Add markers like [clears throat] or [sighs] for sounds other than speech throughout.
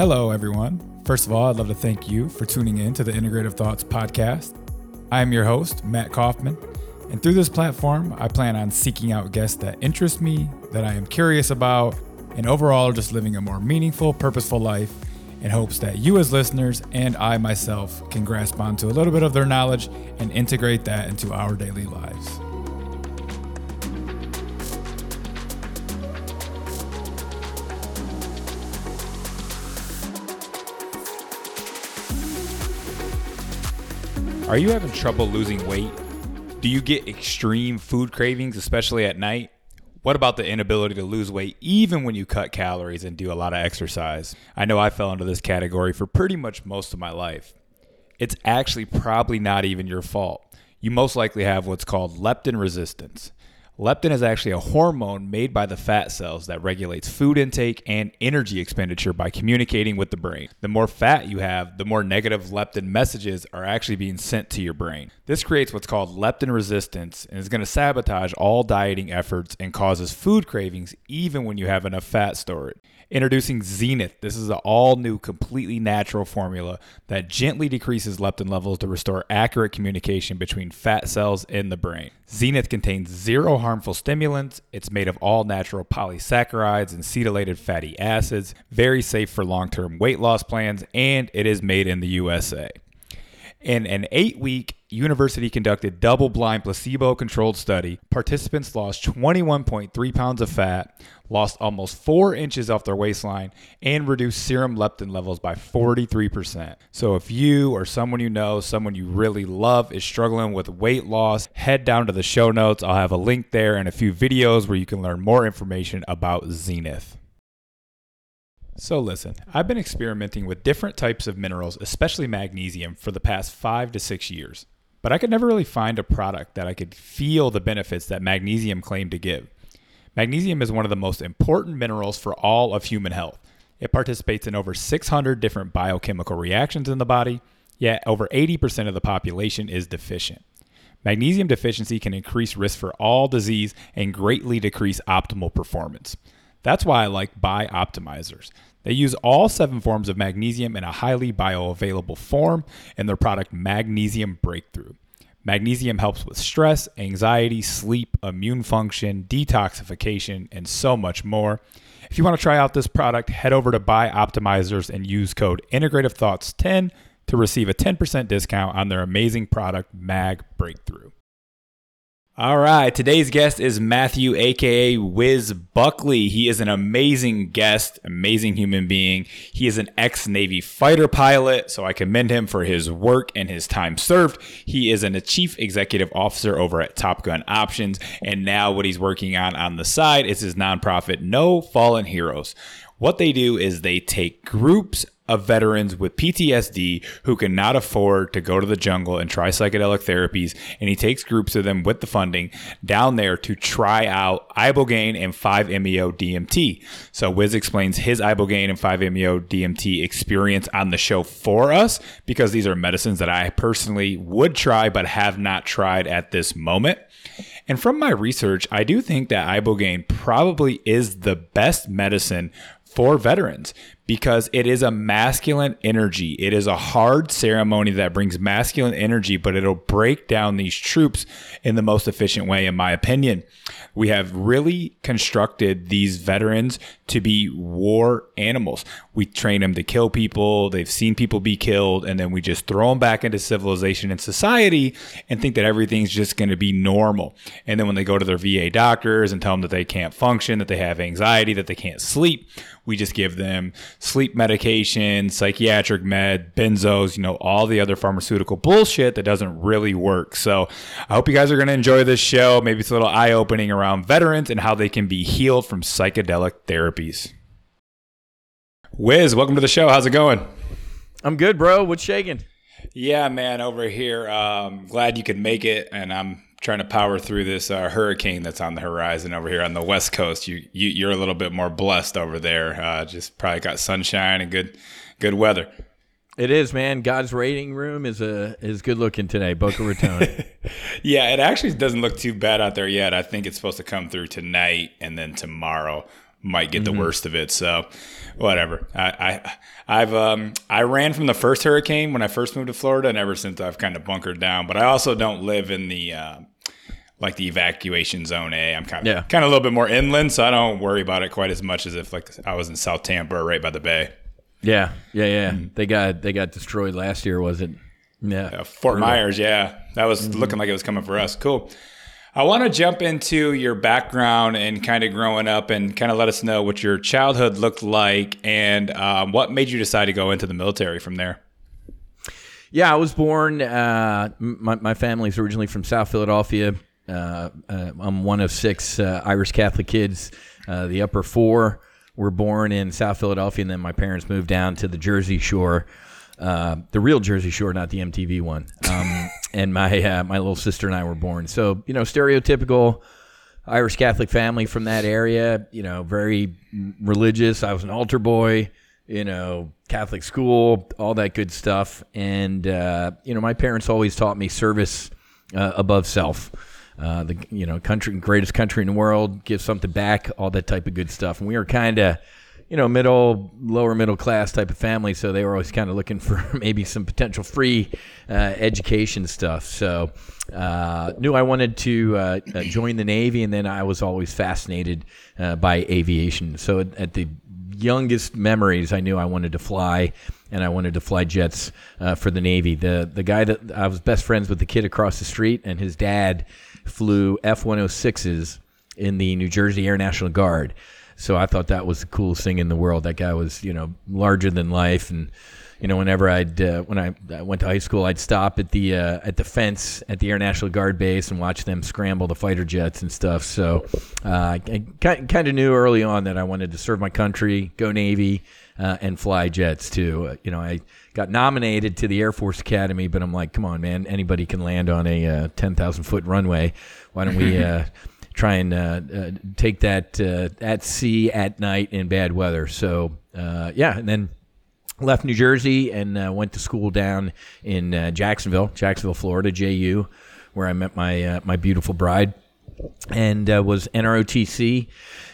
Hello, everyone. First of all, I'd love to thank you for tuning in to the Integrative Thoughts podcast. I am your host, Matt Kaufman, and through this platform, I plan on seeking out guests that interest me, that I am curious about, and overall just living a more meaningful, purposeful life in hopes that you, as listeners, and I myself can grasp onto a little bit of their knowledge and integrate that into our daily lives. Are you having trouble losing weight? Do you get extreme food cravings, especially at night? What about the inability to lose weight even when you cut calories and do a lot of exercise? I know I fell into this category for pretty much most of my life. It's actually probably not even your fault. You most likely have what's called leptin resistance. Leptin is actually a hormone made by the fat cells that regulates food intake and energy expenditure by communicating with the brain. The more fat you have, the more negative leptin messages are actually being sent to your brain. This creates what's called leptin resistance and is going to sabotage all dieting efforts and causes food cravings even when you have enough fat stored. Introducing Zenith. This is an all new, completely natural formula that gently decreases leptin levels to restore accurate communication between fat cells in the brain. Zenith contains zero harmful stimulants. It's made of all natural polysaccharides and cetylated fatty acids, very safe for long term weight loss plans, and it is made in the USA. In an eight week university conducted double blind placebo controlled study, participants lost 21.3 pounds of fat, lost almost four inches off their waistline, and reduced serum leptin levels by 43%. So, if you or someone you know, someone you really love, is struggling with weight loss, head down to the show notes. I'll have a link there and a few videos where you can learn more information about Zenith. So, listen, I've been experimenting with different types of minerals, especially magnesium, for the past five to six years. But I could never really find a product that I could feel the benefits that magnesium claimed to give. Magnesium is one of the most important minerals for all of human health. It participates in over 600 different biochemical reactions in the body, yet over 80% of the population is deficient. Magnesium deficiency can increase risk for all disease and greatly decrease optimal performance. That's why I like Bioptimizers. They use all seven forms of magnesium in a highly bioavailable form in their product Magnesium Breakthrough. Magnesium helps with stress, anxiety, sleep, immune function, detoxification, and so much more. If you want to try out this product, head over to Bioptimizers and use code Integrative Thoughts 10 to receive a 10% discount on their amazing product, Mag Breakthrough. All right, today's guest is Matthew, aka Whiz Buckley. He is an amazing guest, amazing human being. He is an ex Navy fighter pilot, so I commend him for his work and his time served. He is a chief executive officer over at Top Gun Options, and now what he's working on on the side is his nonprofit, No Fallen Heroes. What they do is they take groups of veterans with PTSD who cannot afford to go to the jungle and try psychedelic therapies. And he takes groups of them with the funding down there to try out ibogaine and 5-MeO DMT. So Whiz explains his ibogaine and 5-MeO DMT experience on the show for us because these are medicines that I personally would try but have not tried at this moment. And from my research, I do think that ibogaine probably is the best medicine for veterans because it is a masculine energy. It is a hard ceremony that brings masculine energy, but it'll break down these troops in the most efficient way, in my opinion. We have really constructed these veterans to be war animals. We train them to kill people. They've seen people be killed, and then we just throw them back into civilization and society and think that everything's just going to be normal. And then when they go to their VA doctors and tell them that they can't function, that they have anxiety, that they can't sleep, we just give them sleep medication, psychiatric med, benzos, you know, all the other pharmaceutical bullshit that doesn't really work. So I hope you guys are going to enjoy this show. Maybe it's a little eye opening around veterans and how they can be healed from psychedelic therapies. Whiz, welcome to the show. How's it going? I'm good, bro. What's shaking? Yeah, man, over here. Um, glad you could make it, and I'm trying to power through this uh, hurricane that's on the horizon over here on the west coast. You, you are a little bit more blessed over there. Uh, just probably got sunshine and good good weather. It is, man. God's rating room is a is good looking today. Boca Raton. [laughs] yeah, it actually doesn't look too bad out there yet. I think it's supposed to come through tonight and then tomorrow. might get the worst of it. So, whatever. I, I I've um I ran from the first hurricane when I first moved to Florida, and ever since I've kind of bunkered down. But I also don't live in the uh, like the evacuation zone A. I'm kind of Yeah. kind of a little bit more inland, so I don't worry about it quite as much as if like I was in South Tampa, or right by the bay. Yeah, yeah, yeah. They got they got destroyed last year, was it? Yeah. Uh, Fort Myers, yeah, that was looking like it was coming for us. Cool. I want to jump into your background and kind of growing up, and kind of let us know what your childhood looked like, and um, what made you decide to go into the military from there. Yeah, I was born. Uh, my my family's originally from South Philadelphia. Uh, uh, I'm one of six uh, Irish Catholic kids. Uh, the upper four were born in South Philadelphia, and then my parents moved down to the Jersey Shore, uh, the real Jersey Shore, not the MTV one. Um, [laughs] and my uh, my little sister and I were born. So you know, stereotypical. Irish Catholic family from that area, you know, very religious. I was an altar boy, you know, Catholic school, all that good stuff. And, uh, you know, my parents always taught me service uh, above self. Uh, the you know country greatest country in the world, give something back, all that type of good stuff. And we were kind of you know, middle, lower middle class type of family. So they were always kind of looking [laughs] for maybe some potential free uh, education stuff. So uh, knew I wanted to uh, uh, join the Navy, and then I was always fascinated uh, by aviation. So at, at the youngest memories, I knew I wanted to fly, and I wanted to fly jets uh, for the Navy. The the guy that I was best friends with, the kid across the street, and his dad flew F one hundred sixes in the New Jersey Air National Guard. So I thought that was the coolest thing in the world. That guy was, you know, larger than life, and you know, whenever I'd uh, when I, I went to high school, I'd stop at the uh, at the fence at the Air National Guard base and watch them scramble the fighter jets and stuff. So uh, I kind of knew early on that I wanted to serve my country, go Navy, uh, and fly jets too. Uh, you know, I got nominated to the Air Force Academy, but I'm like, come on, man, anybody can land on a uh, ten thousand foot runway. Why don't we? [laughs] Uh, try and uh, uh, take that uh, at sea at night in bad weather. So uh, yeah, and then left New Jersey and uh, went to school down in uh, Jacksonville, Jacksonville, Florida, JU, where I met my uh, my beautiful bride, and uh, was NROTC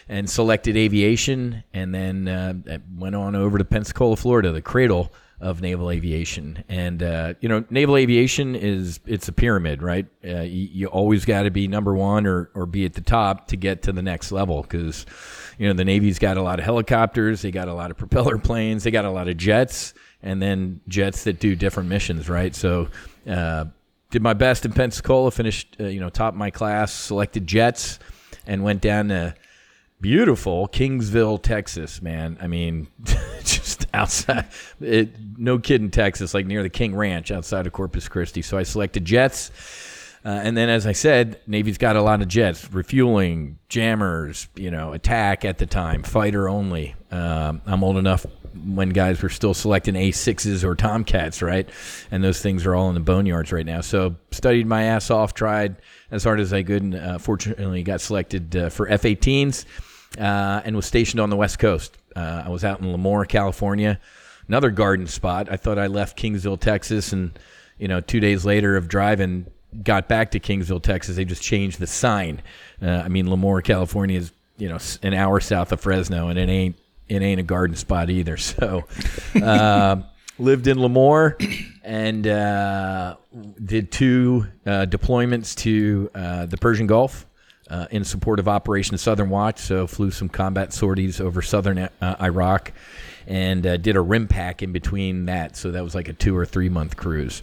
and selected aviation, and then uh, went on over to Pensacola, Florida, the cradle of naval aviation. And uh, you know, naval aviation is it's a pyramid, right? Uh, you, you always got to be number one or or be at the top to get to the next level because you know the Navy's got a lot of helicopters, they got a lot of propeller planes, they got a lot of jets, and then jets that do different missions, right? So. Uh, did my best in Pensacola, finished uh, you know top of my class, selected jets, and went down to beautiful Kingsville, Texas, man. I mean, [laughs] just outside, it, no kidding, Texas, like near the King Ranch outside of Corpus Christi. So I selected jets. Uh, and then, as I said, Navy's got a lot of jets, refueling, jammers, you know, attack at the time, fighter only. Um, I'm old enough when guys were still selecting A6s or Tomcats, right? And those things are all in the boneyards right now. So studied my ass off, tried as hard as I could, and uh, fortunately got selected uh, for F-18s uh, and was stationed on the West Coast. Uh, I was out in Lemoore, California, another garden spot. I thought I left Kingsville, Texas, and you know, two days later of driving, got back to Kingsville, Texas. They just changed the sign. Uh, I mean, Lemoore, California is you know an hour south of Fresno, and it ain't it ain't a garden spot either. [laughs] So, lived in Lemoore and uh, did two uh, deployments to uh, the Persian Gulf. Uh, in support of Operation Southern Watch, so flew some combat sorties over southern uh, Iraq, and uh, did a RIMPAC in between that. So that was like a two or three month cruise.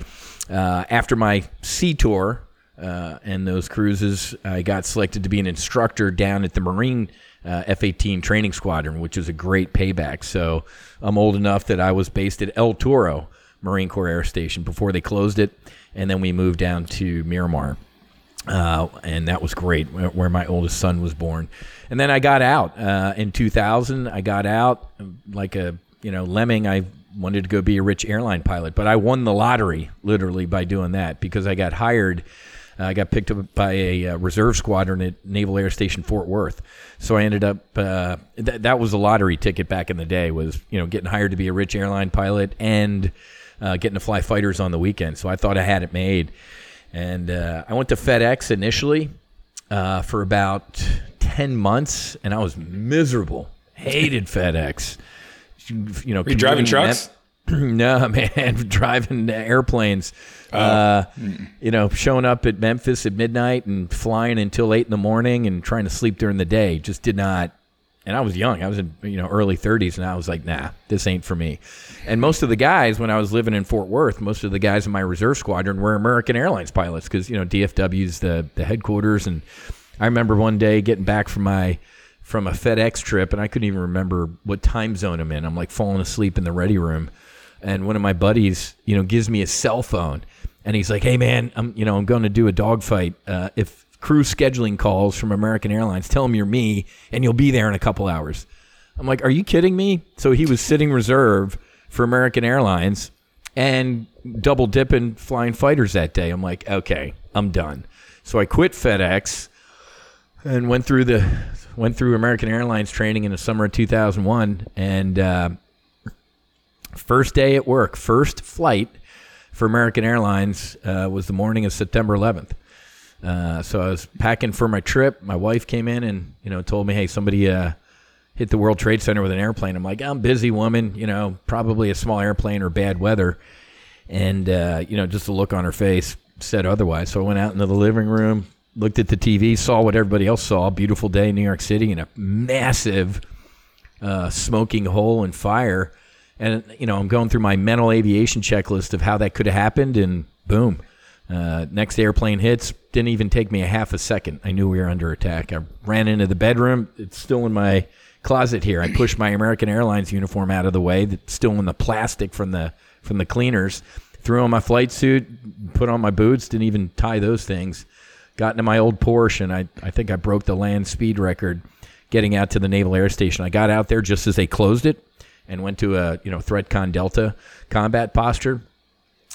After my sea tour uh, and those cruises, I got selected to be an instructor down at the Marine uh, F 18 training squadron, which was a great payback. So I'm old enough that I was based at El Toro Marine Corps Air Station before they closed it. And then we moved down to Miramar. Uh, and that was great, where, my oldest son was born. And then I got out uh, in 2000. I got out like a you know lemming. I wanted to go be a rich airline pilot, but I won the lottery literally by doing that because I got hired. I got picked up by a uh, reserve squadron at Naval Air Station Fort Worth. So I ended up uh, th- that was a lottery ticket back in the day. Was you know getting hired to be a rich airline pilot and uh, getting to fly fighters on the weekend. So I thought I had it made. And uh, I went to FedEx initially uh, for about 10 months, and I was miserable. Hated FedEx. You know, driving trucks? [clears throat] No, [laughs] man, driving airplanes. Uh, you know, showing up at Memphis at midnight and flying until eight in the morning and trying to sleep during the day. Just did not. And I was young. I was in you know early 30s, and I was like, nah, this ain't for me. And most of the guys, when I was living in Fort Worth, most of the guys in my reserve squadron were American Airlines pilots because you know DFW's the the headquarters. And I remember one day getting back from my from a FedEx trip, and I couldn't even remember what time zone I'm in. I'm like falling asleep in the ready room, and one of my buddies, you know, gives me a cell phone, and he's like, "Hey, man, I'm you know I'm going to do a dogfight. Uh, if crew scheduling calls from American Airlines, tell them you're me, and you'll be there in a couple hours." I'm like, "Are you kidding me?" So he was sitting reserve for American Airlines and double dipping flying fighters that day. I'm like, "Okay, I'm done." So I quit FedEx and went through the went through American Airlines training in the summer of 2001 and uh, first day at work first flight for American Airlines uh, was the morning of September 11th uh, so I was packing for my trip my wife came in and you know told me hey somebody uh, hit the World Trade Center with an airplane I'm like I'm busy woman you know probably a small airplane or bad weather and uh, you know just the look on her face said otherwise so I went out into the living room looked at the TV, saw what everybody else saw. Beautiful day in New York City and a massive uh, smoking hole and fire. And, you know, I'm going through my mental aviation checklist of how that could have happened, and boom. Uh, next airplane hits. Didn't even take me a half a second. I knew we were under attack. I ran into the bedroom. It's still in my closet here. I pushed my American Airlines uniform out of the way. That's still in the plastic from the from the cleaners. Threw on my flight suit, put on my boots. Didn't even tie those things got into my old Porsche, and I, I think I broke the land speed record getting out to the Naval Air Station. I got out there just as they closed it and went to a you know ThreatCon Delta combat posture,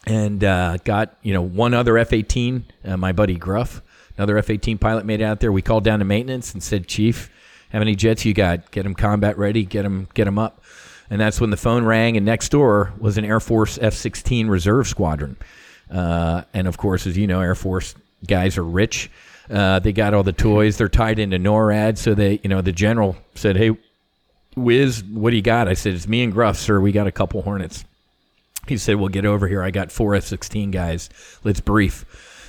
and uh, got you know one other F-18, uh, my buddy Gruff, another F-18 pilot made it out there. We called down to maintenance and said, Chief, how many jets you got? Get them combat ready. Get them get them up. And that's when the phone rang, and next door was an Air Force F-16 Reserve Squadron. Uh, and of course, as you know, Air Force guys are rich. Uh, they got all the toys. They're tied into NORAD. So they, you know, the general said, "Hey, Whiz, what do you got?" I said, "It's me and Gruff, sir. We got a couple Hornets." He said, "Well, get over here. I got four F-16 guys. Let's brief."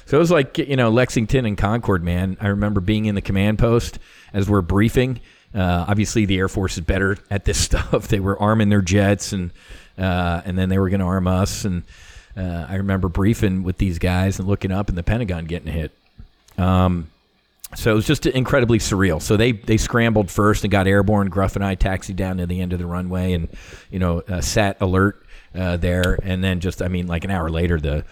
So it was like you know Lexington and Concord, man. I remember being in the command post as we're briefing. Uh, obviously, the Air Force is better at this [laughs] stuff. They were arming their jets, and uh, and then they were going to arm us. And uh, I remember briefing with these guys and looking up, and the Pentagon getting hit. Um, so it was just incredibly surreal. So they they scrambled first and got airborne. Gruff and I taxied down to the end of the runway and you know uh, sat alert uh, there. And then just I mean like an hour later the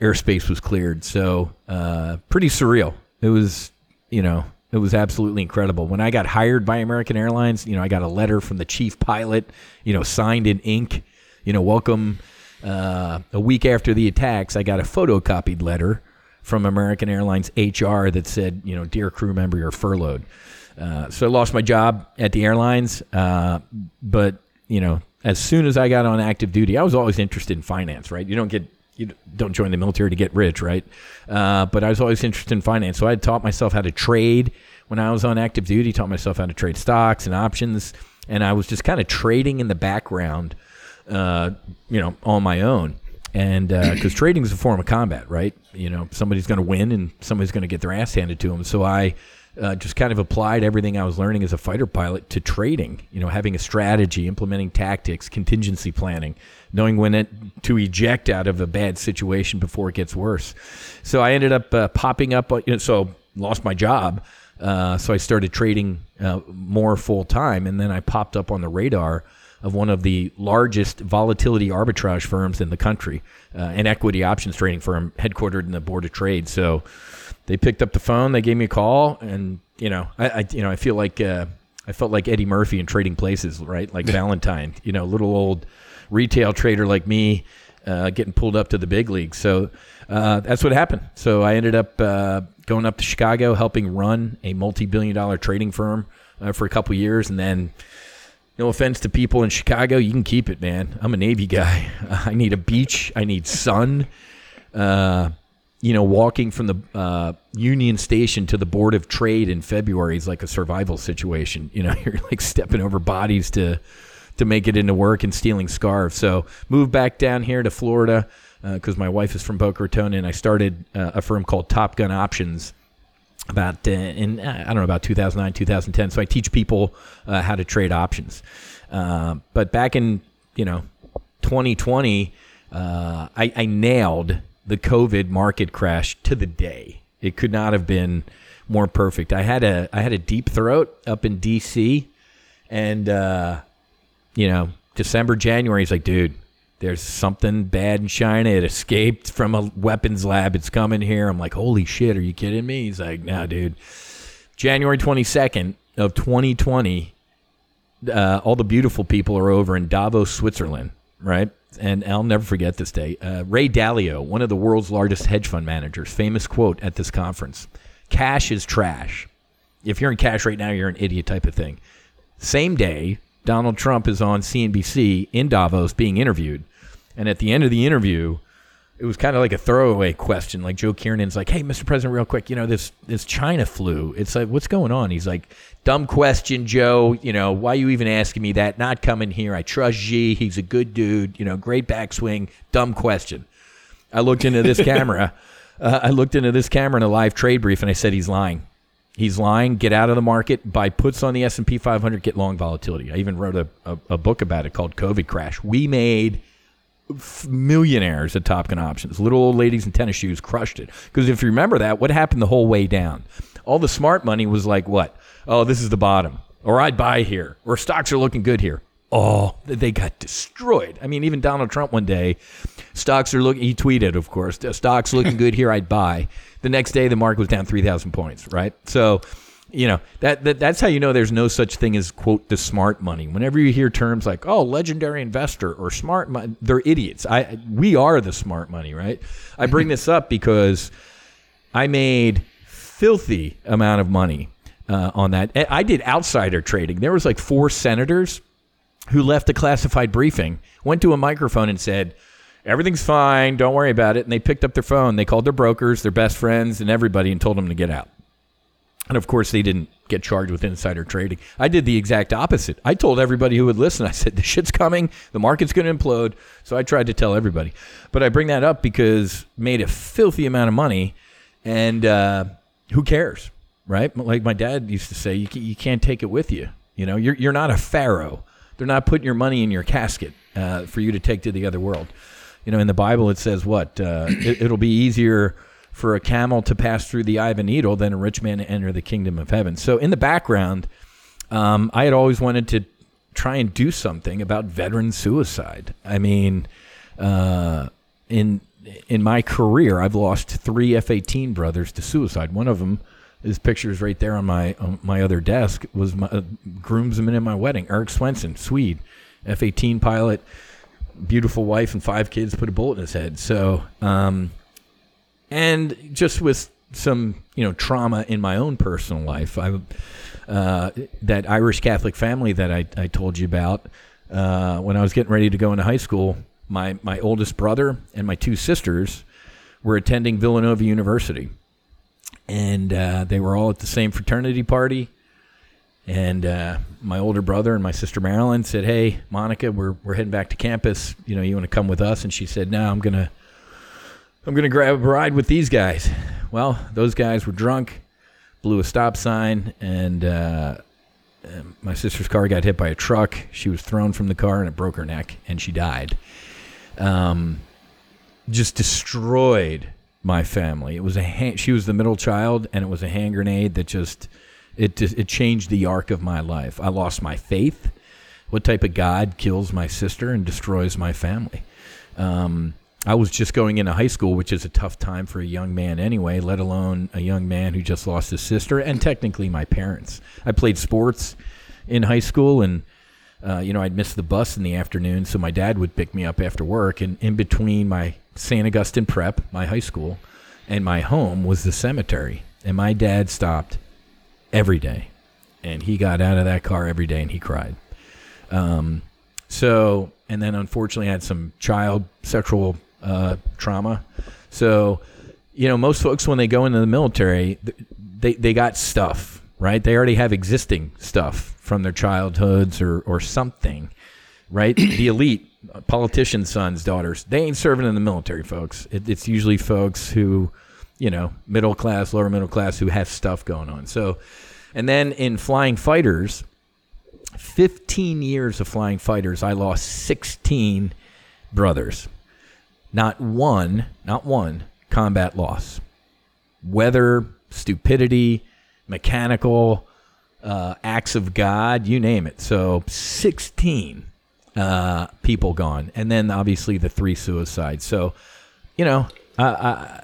airspace was cleared. So uh, pretty surreal. It was you know it was absolutely incredible. When I got hired by American Airlines, you know I got a letter from the chief pilot, you know signed in ink. You know welcome. Uh, a week after the attacks, I got a photocopied letter from American Airlines HR that said, you know, dear crew member, you're furloughed. Uh, so I lost my job at the airlines. Uh, but, you know, as soon as I got on active duty, I was always interested in finance, right? You don't get, you don't join the military to get rich, right? Uh, but I was always interested in finance. So I taught myself how to trade when I was on active duty, taught myself how to trade stocks and options. And I was just kind of trading in the background, uh, you know, on my own and because uh, trading is a form of combat, right? You know, somebody's going to win and somebody's going to get their ass handed to them. So I uh, just kind of applied everything I was learning as a fighter pilot to trading. You know, having a strategy, implementing tactics, contingency planning, knowing when it, to eject out of a bad situation before it gets worse. So I ended up uh, popping up. You know, so lost my job. Uh, so I started trading uh, more full time, and then I popped up on the radar of one of the largest volatility arbitrage firms in the country, uh, an equity options trading firm headquartered in the Board of Trade. So they picked up the phone, they gave me a call, and you know, I, I you know, I feel like uh, I felt like Eddie Murphy in Trading Places, right? Like [laughs] Valentine, you know, little old retail trader like me, uh, getting pulled up to the big leagues. So uh, that's what happened. So I ended up uh, going up to Chicago, helping run a multi-billion-dollar trading firm uh, for a couple years, and then no offense to people in Chicago, you can keep it, man. I'm a Navy guy. [laughs] I need a beach. I need sun. Uh, you know, walking from the uh, Union Station to the Board of Trade in February is like a survival situation. You know, [laughs] you're like stepping over bodies to to make it into work and stealing scarves. So moved back down here to Florida because uh, my wife is from Boca Raton, and I started uh, a firm called Top Gun Options about uh, in I don't know about 2009 2010 so I teach people uh, how to trade options. Uh, but back in you know 2020 uh, I, I, nailed the COVID market crash to the day. It could not have been more perfect. I had a I had a deep throat up in DC and uh, you know December January he's like dude there's something bad in China. It escaped from a weapons lab. It's coming here. I'm like, holy shit, are you kidding me? He's like, nah, dude. January 22nd of 2020, uh, all the beautiful people are over in Davos, Switzerland, right? And I'll never forget this day. Uh, Ray Dalio, one of the world's largest hedge fund managers, famous quote at this conference cash is trash. If you're in cash right now, you're an idiot type of thing. Same day, Donald Trump is on CNBC in Davos being interviewed. And at the end of the interview, it was kind of like a throwaway question. Like Joe Kernen's like, "Hey, Mr. President, real quick, you know this this China flu. It's like, what's going on?" He's like, "Dumb question, Joe. You know, why are you even asking me that? Not coming here. I trust Xi. He's a good dude. You know, great backswing. Dumb question." I looked into this [laughs] camera. Uh, I looked into this camera in a live trade brief, and I said, "He's lying. He's lying. Get out of the market. Buy puts on the S and P 500. Get long volatility." I even wrote a, a, a book about it called COVID Crash. We made millionaires at Top Gun Options. Little old ladies in tennis shoes crushed it. Because if you remember that, what happened the whole way down? All the smart money was like, what? Oh, this is the bottom. Or I'd buy here. Or stocks are looking good here. Oh, they got destroyed. I mean, even Donald Trump one day, stocks are looking, he tweeted, of course, stocks looking good here, I'd buy. The next day, the market was down 3,000 points, right? So, you know that, that that's how you know there's no such thing as quote the smart money. Whenever you hear terms like oh legendary investor or smart money, they're idiots. I we are the smart money, right? I bring this up because I made filthy amount of money uh, on that. I did outsider trading. There was like four senators who left a classified briefing, went to a microphone and said. Everything's fine. Don't worry about it. And they picked up their phone. They called their brokers, their best friends, and everybody and told them to get out. And of course, they didn't get charged with insider trading. I did the exact opposite. I told everybody who would listen, [laughs] I said, the shit's coming, the market's going to implode. So I tried to tell everybody. But I bring that up because made a filthy amount of money, and uh, who cares, right? Like my dad used to say, you, can't take it with you. You know, you're, you're not a pharaoh. They're not putting your money in your casket uh, for you to take to the other world. You know, in the Bible, it says what? Uh, it, it'll be easier for a camel to pass through the eye of a needle than a rich man to enter the kingdom of heaven. So in the background, um, I had always wanted to try and do something about veteran suicide. I mean, uh, in in my career, I've lost three F-18 brothers to suicide. One of them, his pictures right there on my on my other desk, was my uh, groomsman in my wedding, Eric Swenson, Swede, F-18 pilot, beautiful wife and five kids, put a bullet in his head. So. Um, and just with some you know trauma in my own personal life. I uh, that Irish Catholic family that I, I told you about uh, when I was getting ready to go into high school. My my oldest brother and my two sisters were attending Villanova University, and uh, they were all at the same fraternity party. And uh, my older brother and my sister Marilyn said, "Hey, Monica, we're we're heading back to campus. You know, you want to come with us?" And she said, "No, I'm gonna." I'm to grab a ride with these guys. Well, those guys were drunk, blew a stop sign, and uh, my sister's car got hit by a truck. She was thrown from the car and it broke her neck, and she died. Um, just destroyed my family. It was a hand, she was the middle child, and it was a hand grenade that just it it changed the arc of my life. I lost my faith. What type of God kills my sister and destroys my family? Um, I was just going into high school, which is a tough time for a young man anyway, let alone a young man who just lost his sister and technically my parents. I played sports in high school and uh, you know, I'd miss the bus in the afternoon, so my dad would pick me up after work. And in between my St. Augustine prep, my high school, and my home was the cemetery. And my dad stopped every day. And he got out of that car every day and he cried. Um, so, and then unfortunately, I had some child sexual uh, trauma. So you know, most folks when they go into the military, they they got stuff, right? They already have existing stuff from their childhoods or or something, right? [clears throat] the elite, politicians' sons, daughters, they ain't serving in the military, folks. It, it's usually folks who, you know, middle class, lower middle class, who have stuff going on. So, and then in flying fighters, 15 years of flying fighters, I lost 16 brothers. Not one, not one combat loss. Weather, stupidity, mechanical, uh, acts of God, you name it. So 16 uh, people gone. And then obviously the three suicides. So, you know, uh,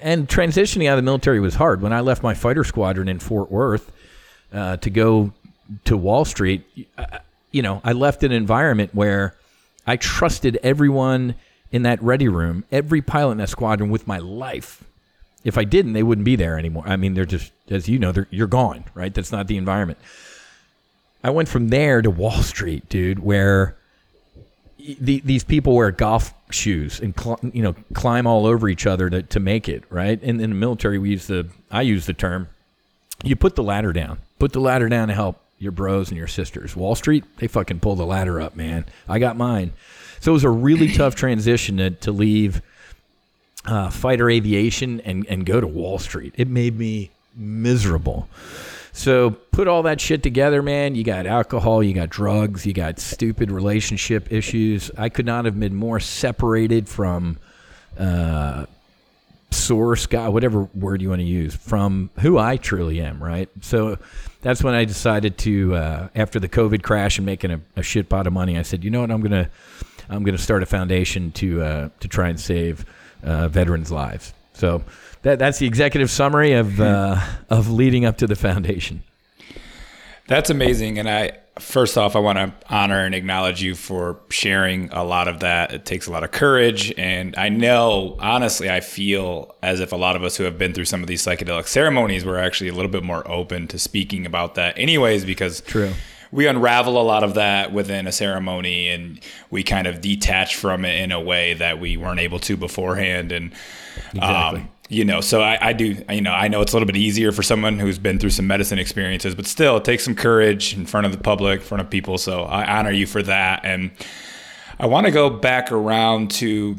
and transitioning out of the military was hard. When I left my fighter squadron in Fort Worth uh, to go to Wall Street, uh, you know, I left an environment where I trusted everyone in that ready room, every pilot in that squadron with my life. If I didn't, they wouldn't be there anymore. I mean, they're just, as you know, you're gone, right? That's not the environment. I went from there to Wall Street, dude, where the, these people wear golf shoes and cl- you know climb all over each other to, to make it right. And in the military, we use the I use the term you put the ladder down, put the ladder down to help your bros and your sisters. Wall Street, they fucking pull the ladder up, man. I got mine. So it was a really [clears throat] tough transition to, to leave uh, fighter aviation and, and go to Wall Street. It made me miserable. So put all that shit together, man. You got alcohol, you got drugs, you got stupid relationship issues. I could not have been more separated from uh, source, God, whatever word you want to use, from who I truly am, right? So that's when I decided to, uh, after the COVID crash and making a, a shit pot of money, I said, you know what, I'm gonna, I'm gonna start a foundation to uh, to try and save uh, veterans' lives. So that that's the executive summary of uh, of leading up to the foundation. That's amazing, and I first off, I want to honor and acknowledge you for sharing a lot of that. It takes a lot of courage, and I know, honestly, I feel as if a lot of us who have been through some of these psychedelic ceremonies were actually a little bit more open to speaking about that, anyways, because True. We unravel a lot of that within a ceremony, and we kind of detach from it in a way that we weren't able to beforehand, and Exactly. um, you know so I, I do you know i know it's a little bit easier for someone who's been through some medicine experiences but still it takes some courage in front of the public in front of people. So i honor you for that. And i want to go back around to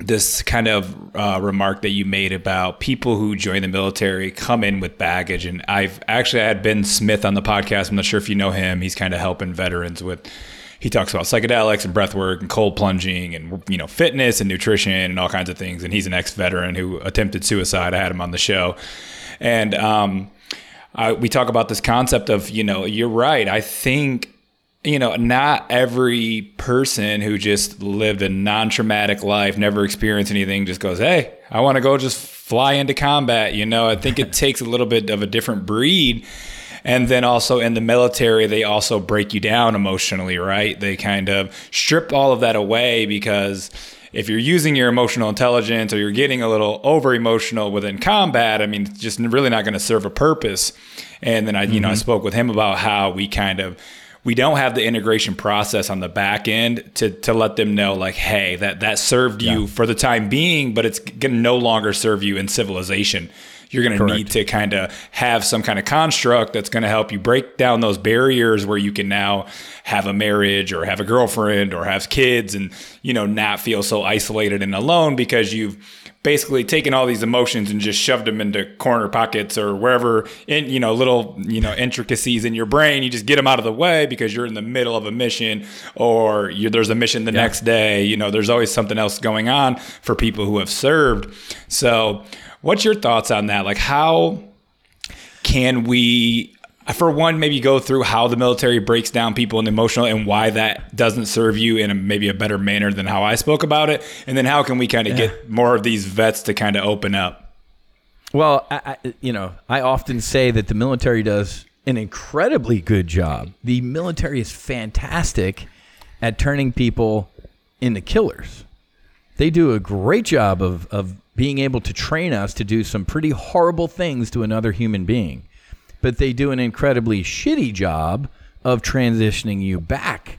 this kind of uh, remark that you made about people who join the military come in with baggage. And i've actually had ben smith on the podcast. I'm not sure if you know him. He's kind of helping veterans with he talks about psychedelics and breath work and cold plunging and you know fitness and nutrition and all kinds of things. And he's an ex-veteran who attempted suicide. I had him on the show. And um, I, we talk about this concept of you know you're right. I think you know not every person who just lived a non-traumatic life never experienced anything just goes hey i want to go just fly into combat. You know i think it [laughs] takes a little bit of a different breed and then also in the military, they also break you down emotionally, right? They kind of strip all of that away because if you're using your emotional intelligence or you're getting a little over emotional within combat, I mean, it's just really not going to serve a purpose. And then I, you know, I mm-hmm. spoke with him about how we kind of we don't have the integration process on the back end to to let them know like, hey, that that served you for the time being, but it's going to no longer serve you in civilization you're going to need to kind of have some kind of construct that's going to help you break down those barriers where you can now have a marriage or have a girlfriend or have kids and you know not feel so isolated and alone because you've basically taken all these emotions and just shoved them into corner pockets or wherever in you know little you know intricacies in your brain. You just get them out of the way because you're in the middle of a mission or there's a mission the yeah. next day. You know there's always something else going on for people who have served. So What's your thoughts on that? Like, how can we, for one, maybe go through how the military breaks down people and emotional and why that doesn't serve you in a, maybe a better manner than how I spoke about it? And then how can we kind of yeah. get more of these vets to kind of open up? Well, I, I, you know, I often say that the military does an incredibly good job. The military is fantastic at turning people into killers. They do a great job of, of being able to train us to do some pretty horrible things to another human being. But they do an incredibly shitty job of transitioning you back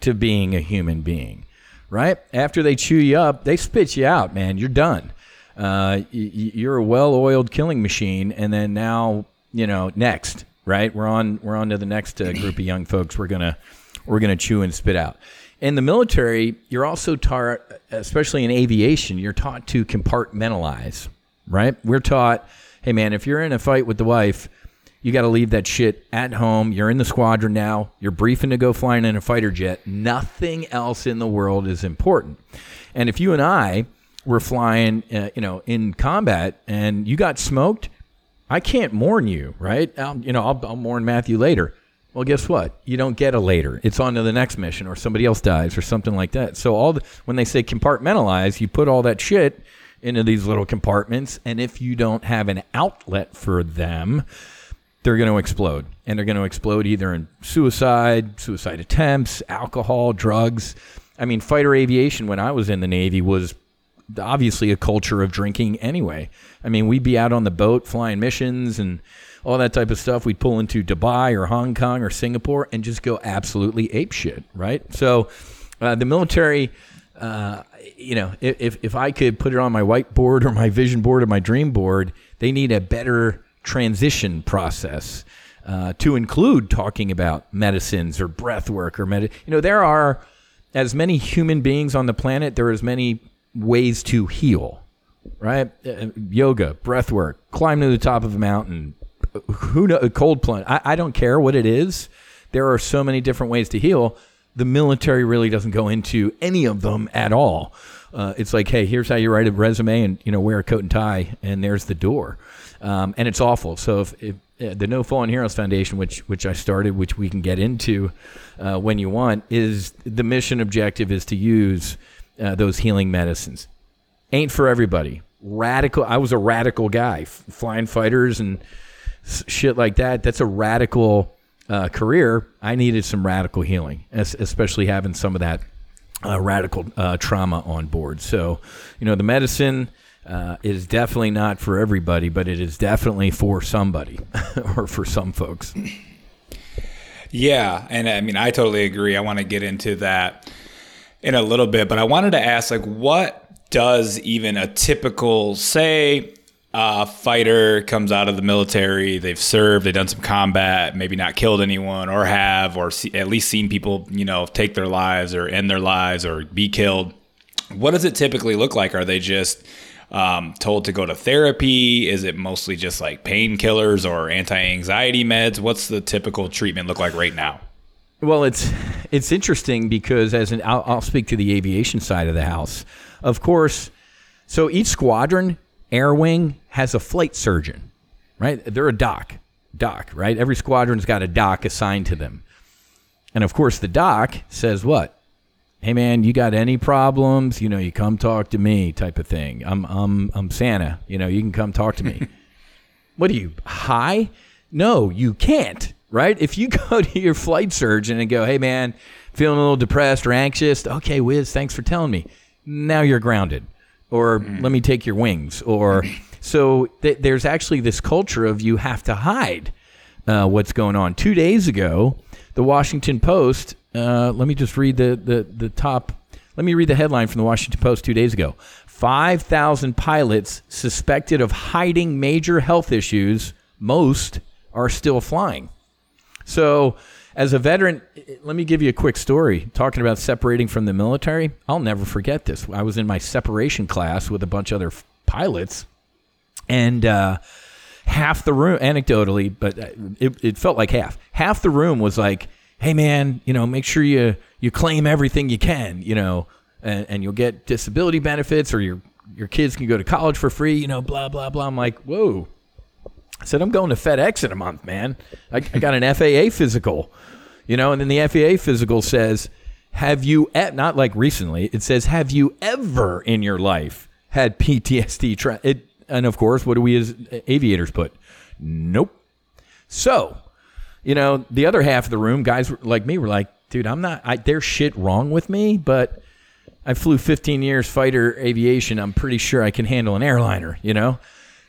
to being a human being, right? After they chew you up, they spit you out, man. You're done. uh, you're a well-oiled killing machine, and then now you know next, right? We're on we're on to the next uh, group of young folks. We're gonna we're gonna chew and spit out. In the military, you're also taught, especially in aviation, you're taught to compartmentalize, right? We're taught, hey man, if you're in a fight with the wife, you got to leave that shit at home. You're in the squadron now. You're briefing to go flying in a fighter jet. Nothing else in the world is important. And if you and I were flying, uh, you know, in combat and you got smoked, I can't mourn you, right? I'll, you know, I'll, I'll mourn Matthew later. Well, guess what? You don't get a later. It's on to the next mission, or somebody else dies, or something like that. So all the, when they say compartmentalize, you put all that shit into these little compartments, and if you don't have an outlet for them, they're going to explode. And they're going to explode either in suicide, suicide attempts, alcohol, drugs. I mean, fighter aviation, when I was in the Navy, was obviously a culture of drinking anyway. I mean, we'd be out on the boat flying missions and all that type of stuff. We'd pull into Dubai or Hong Kong or Singapore and just go absolutely ape shit, right? So uh, the military. Uh, you know, if, if I could put it on my whiteboard or my vision board or my dream board, they need a better transition process uh, to include talking about medicines or breath work or med. You know, there are as many human beings on the planet. There are as many ways to heal, right? Uh, yoga, breath work, climb to the top of a mountain, who know, cold plunge. I, I don't care what it is. There are so many different ways to heal. The military really doesn't go into any of them at all. Uh, it's like, hey, here's how you write a resume and you know wear a coat and tie, and there's the door. Um, and it's awful. So if, if uh, the No Fallen Heroes Foundation, which which I started, which we can get into uh, when you want, is the mission objective is to use uh, those healing medicines. Ain't for everybody. Radical. I was a radical guy, f- flying fighters and shit like that. That's a radical uh, career. I needed some radical healing, especially having some of that uh, radical uh, trauma on board. So, you know, the medicine uh, is definitely not for everybody, but it is definitely for somebody [laughs] or for some folks. Yeah, and I mean I totally agree. I want to get into that in a little bit, but I wanted to ask like what does even a typical say a fighter comes out of the military, they've served, they've done some combat, maybe not killed anyone or have or see, at least seen people, you know, take their lives or end their lives or be killed. What does it typically look like? Are they just um, told to go to therapy? Is it mostly just like painkillers or anti-anxiety meds? What's the typical treatment look like right now? Well, it's it's interesting because as an I'll, I'll speak to the aviation side of the house. Of course, so each squadron air wing has a flight surgeon, right? They're a doc, doc, right? Every squadron's got a doc assigned to them, and of course, the doc says what? Hey man, you got any problems? You know, you come talk to me, type of thing. I'm I'm I'm Santa. You know, you can come talk to me. [laughs] what are you high? No, you can't. Right? If you [laughs] go to your flight surgeon and go, "Hey, man, feeling a little depressed or anxious," okay, Whiz, thanks for telling me. Now you're grounded, or let me take your wings, or [laughs] so th- there's actually this culture of you have to hide uh, what's going on. Two days ago, the Washington Post. Uh, let me just read the, the the top. Let me read the headline from the Washington Post two days ago. Five thousand pilots suspected of hiding major health issues. Most are still flying. So, as a veteran, let me give you a quick story. Talking about separating from the military, I'll never forget this. I was in my separation class with a bunch of other pilots, and uh, half the room, anecdotally, but uh, it, it felt like half. Half the room was like, "Hey, man, you know, make sure you you claim everything you can, you know, and, and you'll get disability benefits, or your your kids can go to college for free, you know, blah blah blah." I'm like, "Whoa." I said, I'm going to FedEx in a month, man. I, I got an [laughs] FAA physical, you know, and then the FAA physical says, have you, e-, not like recently, it says, have you ever in your life had PTSD? Tra-? It, and of course, what do we as aviators put? Nope. So, you know, the other half of the room, guys like me were like, dude, I'm not, I, there's shit wrong with me, but I flew 15 years fighter aviation. I'm pretty sure I can handle an airliner, you know?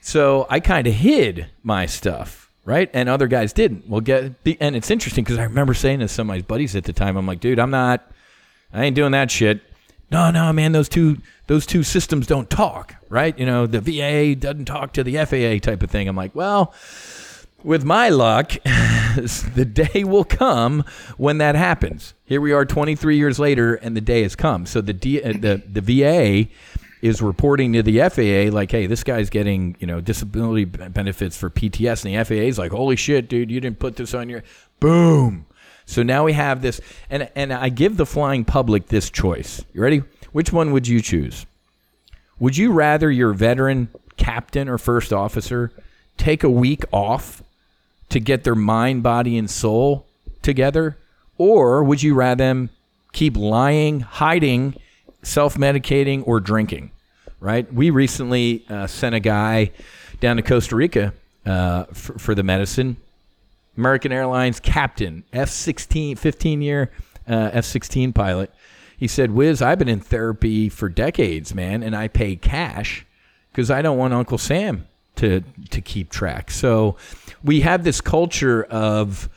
So I kind of hid my stuff, right? And other guys didn't. Well, get the, and it's interesting because I remember saying to some of my buddies at the time, I'm like, dude, I'm not, I ain't doing that shit. no, no, man, those two those two systems don't talk, right? You know, the VA doesn't talk to the FAA type of thing. I'm like, well, with my luck, [laughs] the day will come when that happens. Here we are 23 years later, and the day has come. So the D, uh, the the VA is reporting to the FAA like, hey, this guy's getting you know disability benefits for PTS, and the FAA is like, holy shit, dude, you didn't put this on your boom. So now we have this, and and I give the flying public this choice. You ready? Which one would you choose? Would you rather your veteran captain or first officer take a week off to get their mind, body, and soul together? Or would you rather them keep lying, hiding, self medicating, or drinking? Right? We recently uh, sent a guy down to Costa Rica uh, for, for, the medicine. American Airlines captain, F 16, 15 year uh, F 16 pilot. He said, Whiz, I've been in therapy for decades, man, and I pay cash because I don't want Uncle Sam to, to keep track. So we have this culture of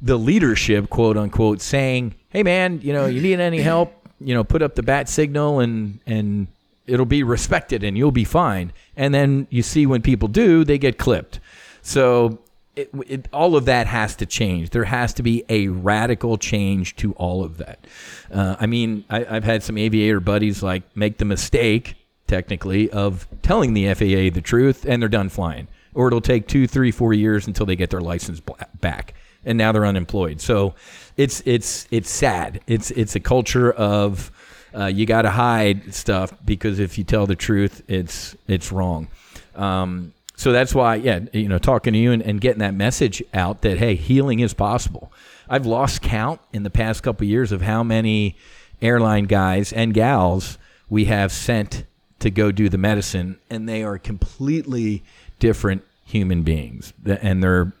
the leadership, quote unquote, saying, "Hey, man, you know, you need any help? You know, put up the bat signal, and and it'll be respected, and you'll be fine." And then you see when people do, they get clipped. So it, it, all of that has to change. There has to be a radical change to all of that. Uh, I mean, I, have had some aviator buddies like make the mistake, technically, of telling the FAA the truth, and they're done flying or it'll take two, three, four years until they get their license back, and now they're unemployed. So it's it's it's sad. It's it's a culture of uh, you got to hide stuff because if you tell the truth, it's it's wrong. Um, so that's why, yeah, you know, talking to you and, and getting that message out that hey, healing is possible. I've lost count in the past couple of years of how many airline guys and gals we have sent to go do the medicine, and they are completely different human beings, and they're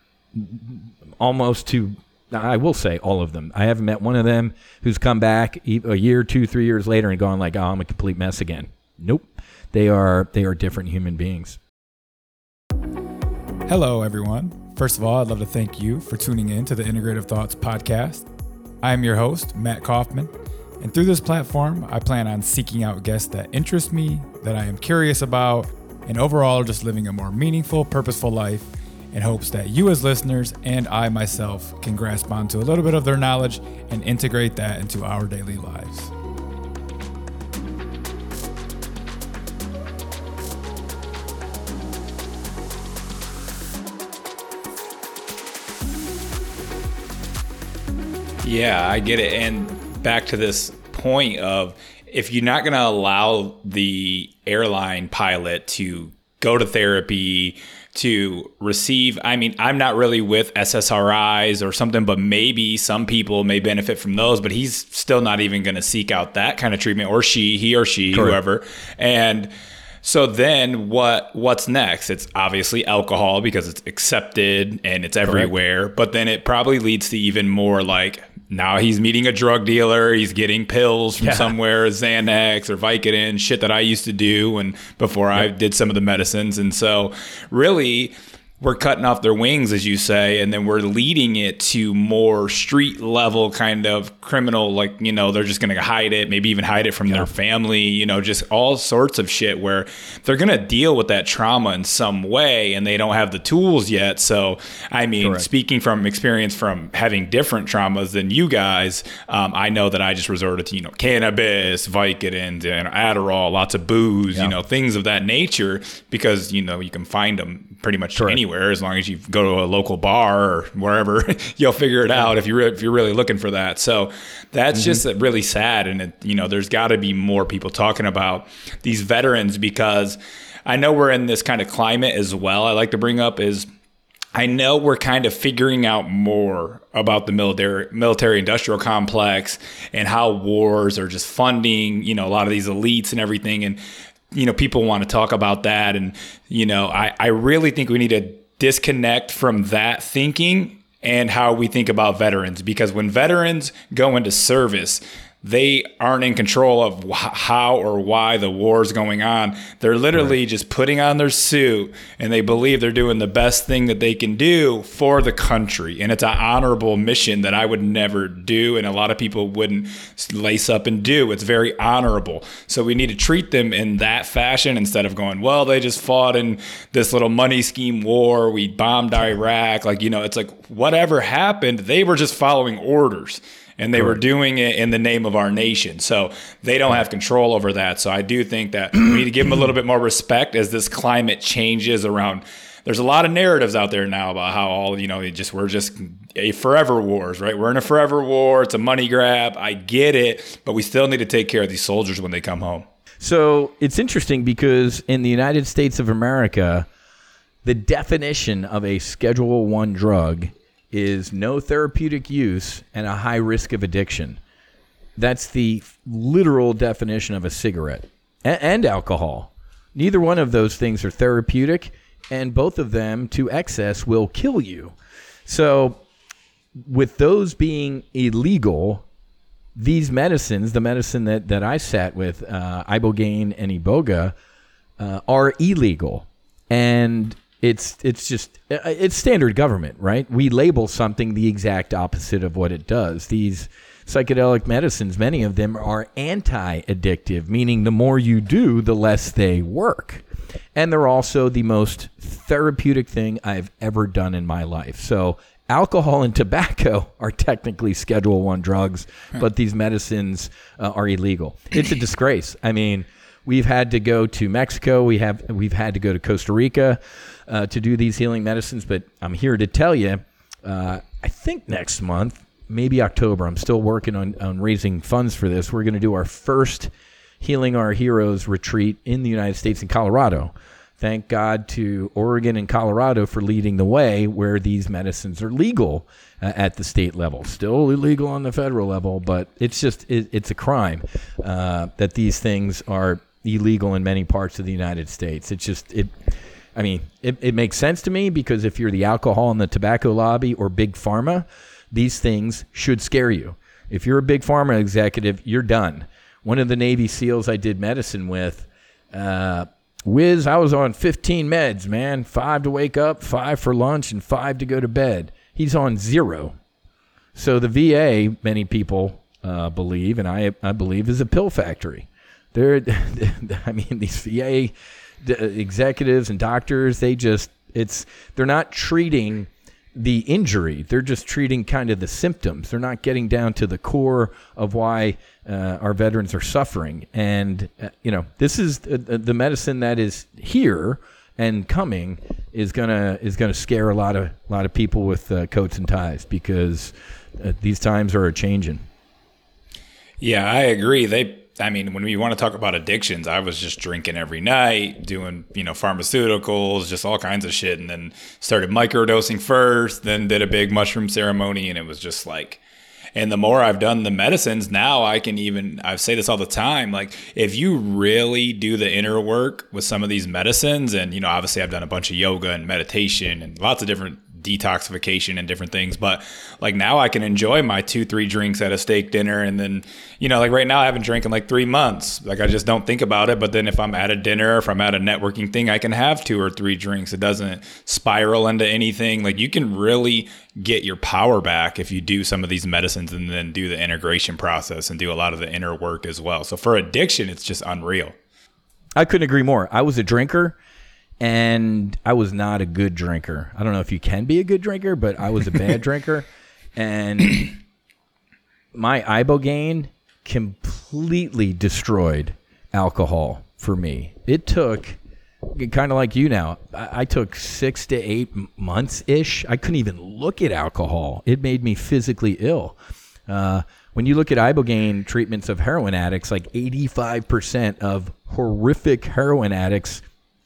almost to I will say all of them. I haven't met one of them who's come back a year, two, three years later and gone like, "Oh, I'm a complete mess again." Nope, they are they are different human beings. Hello, everyone. First of all, I'd love to thank you for tuning in to the Integrative Thoughts podcast. I am your host, Matt Kaufman, and through this platform, I plan on seeking out guests that interest me, that I am curious about, and overall just living a more meaningful, purposeful life in hopes that you, as listeners, and I myself can grasp onto a little bit of their knowledge and integrate that into our daily lives. Yeah, I get it. And back to this point of if you're not going to allow the airline pilot to go to therapy, to receive. I mean, I'm not really with SSRIs or something, but maybe some people may benefit from those, but he's still not even going to seek out that kind of treatment or she, he or she, Correct. whoever. And so then what what's next? It's obviously alcohol because it's accepted and it's everywhere, Correct. but then it probably leads to even more like now he's meeting a drug dealer. He's getting pills from yeah. somewhere, Xanax or Vicodin, shit that I used to do and before. I did some of the medicines. And so really we're cutting off their wings, as you say, and then we're leading it to more street level kind of criminal, like, you know, they're just going to hide it, maybe even hide it from yeah. their family, you know, just all sorts of shit where they're going to deal with that trauma in some way and they don't have the tools yet. So, I mean, Correct. speaking from experience from having different traumas than you guys, um, I know that I just resorted to, you know, cannabis, Vicodin, and Adderall, lots of booze, yeah. you know, things of that nature because, you know, you can find them pretty much anywhere anywhere as long as you go to a local bar or wherever [laughs] you'll figure it out if you're if you're really looking for that so that's mm-hmm. just really sad and it, you know there's got to be more people talking about these veterans because I know we're in this kind of climate as well I like to bring up is I know we're kind of figuring out more about the military military industrial complex and how wars are just funding, you know, a lot of these elites and everything. And, you know, people want to talk about that. And, you know, I, I really think we need to disconnect from that thinking and how we think about veterans. Because when veterans go into service they aren't in control of wh- how or why the war is going on. They're literally right. just putting on their suit and they believe they're doing the best thing that they can do for the country. And it's an honorable mission that I would never do. And a lot of people wouldn't lace up and do. It's very honorable. So we need to treat them in that fashion instead of going, well, they just fought in this little money scheme war. We bombed Iraq. Like, you know, it's like whatever happened, they were just following orders and they Correct. were doing it in the name of our nation. So they don't have control over that. So I do think that we need to give them a little bit more respect as this climate changes around. There's a lot of narratives out there now about how all you know, just we're just a forever wars, right? We're in a forever war. It's a money grab. I get it, but we still need to take care of these soldiers when they come home. So it's interesting because in the United States of America, the definition of a Schedule One drug is no therapeutic use and a high risk of addiction. That's the literal definition of a cigarette and, and alcohol. Neither one of those things are therapeutic, and both of them to excess will kill you. So, with those being illegal, these medicines, the medicine that, that I sat with, uh, ibogaine and iboga, uh, are illegal. And it's it's just uh, it's standard government, right? We label something the exact opposite of what it does. These psychedelic medicines, many of them are anti-addictive, meaning the more you do, the less they work. And they're also the most therapeutic thing I've ever done in my life. So alcohol and tobacco [laughs] are technically schedule 1 drugs, but these medicines uh, are illegal. It's a disgrace. I mean, we've had to go to Mexico, we have we've had to go to Costa Rica uh, to do these healing medicines. But I'm here to tell you, uh, I think next month, maybe October, I'm still working on, on raising funds for this. We're going to do our first Healing Our Heroes retreat in the United States in Colorado. Thank God to Oregon and Colorado for leading the way where these medicines are legal uh, at the state level. Still illegal on the federal level, but it's just, it, it's a crime uh, that these things are illegal in many parts of the United States. It's just, it, I mean, it, it makes sense to me because if you're the alcohol and the tobacco lobby or big pharma, these things should scare you. If you're a big pharma executive, you're done. One of the Navy SEALs I did medicine with, uh, Whiz, I was on 15 meds, man. Five to wake up, five for lunch, and five to go to bed. He's on zero. So the VA, many people uh, believe, and I, I believe, is a pill factory. They're, [laughs] I mean, these VA executives and doctors, they just it's they're not treating the injury. They're just treating kind of the symptoms. They're not getting down to the core of why uh, our veterans are suffering. And uh, you know, this is uh, the medicine that is here and coming is gonna is gonna scare a lot of a lot of people with uh, coats and ties because uh, these times are changing. Yeah, I agree. They I mean, when we want to talk about addictions, I was just drinking every night, doing, you know, pharmaceuticals, just all kinds of shit. And then started microdosing first, then did a big mushroom ceremony. And it was just like, and the more I've done the medicines, now I can even, I say this all the time, like if you really do the inner work with some of these medicines, and, you know, obviously I've done a bunch of yoga and meditation and lots of different detoxification and different things. But like now I can enjoy my two, three drinks at a steak dinner. And then, you know, like right now I haven't drank in like three months. Like I just don't think about it. But then if I'm at a dinner, if I'm at a networking thing, I can have two or three drinks. It doesn't spiral into anything. Like you can really get your power back if you do some of these medicines and then do the integration process and do a lot of the inner work as well. So for addiction, it's just unreal. I couldn't agree more. I was a drinker and I was not a good drinker. I don't know if you can be a good drinker, but I was a bad [laughs] drinker, and my ibogaine completely destroyed alcohol for me. It took kind of like you now. I, I took six to eight months ish. I couldn't even look at alcohol. It made me physically ill. Uh, when you look at ibogaine treatments of heroin addicts, like 85% of horrific heroin addicts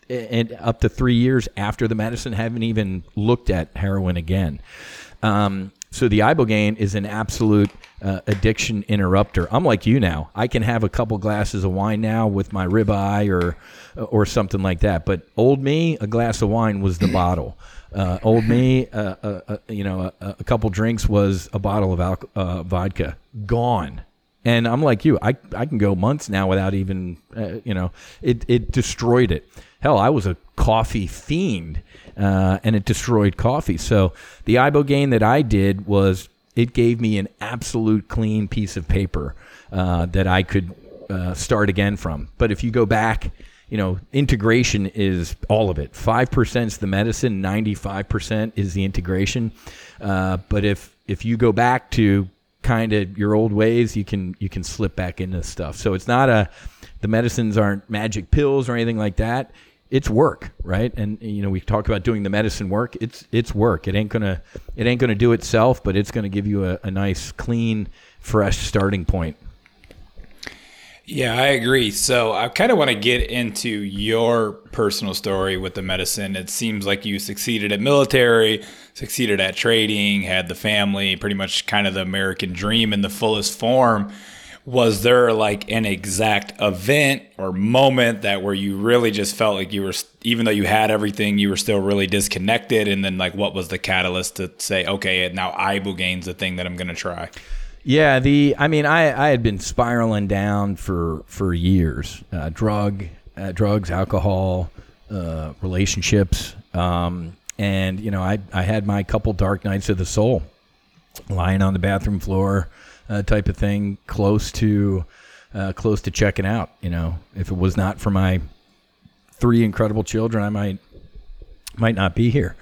and up to three years after the medicine haven't even looked at heroin again. Um, so the ibogaine is an absolute uh, addiction interrupter. I'm like you now. I can have a couple glasses of wine now with my ribeye or or something like that. But old me, a glass of wine was the bottle. Uh, old me, uh, uh, uh you know, a, a, couple drinks was a bottle of uh, vodka. Gone And I'm like you, I, I can go months now without even, you know, it, it destroyed it. Hell, I was a coffee fiend uh, and it destroyed coffee. So the ibogaine that I did was it gave me an absolute clean piece of paper uh, that I could uh, start again from. But if you go back, you know, integration is all of it. Five percent is the medicine, ninety-five percent is the integration. Uh, but if if you go back to kind of your old ways, you can you can slip back into stuff. So it's not a the medicines aren't magic pills or anything like that. It's work, right? And you know we talk about doing the medicine work. It's it's work. It ain't gonna it ain't gonna do itself, but it's gonna give you a, a nice, clean, fresh starting point. Yeah, I agree. So I kind of want to get into your personal story with the medicine. It seems like you succeeded at military, succeeded at trading, had the family, pretty much kind of the American dream in the fullest form. Was there like an exact event or moment that where you really just felt like you were, even though you had everything, you were still really disconnected? And then like, what was the catalyst to say, okay, now ibogaine's the thing that I'm going to try? Yeah, the I mean, I, I had been spiraling down for for years. Uh, drug, uh, drugs, alcohol, uh, relationships, um, and you know, I I had my couple dark nights of the soul, lying on the bathroom floor, uh, type of thing, close to uh, close to checking out. You know, if it was not for my three incredible children, I might might not be here.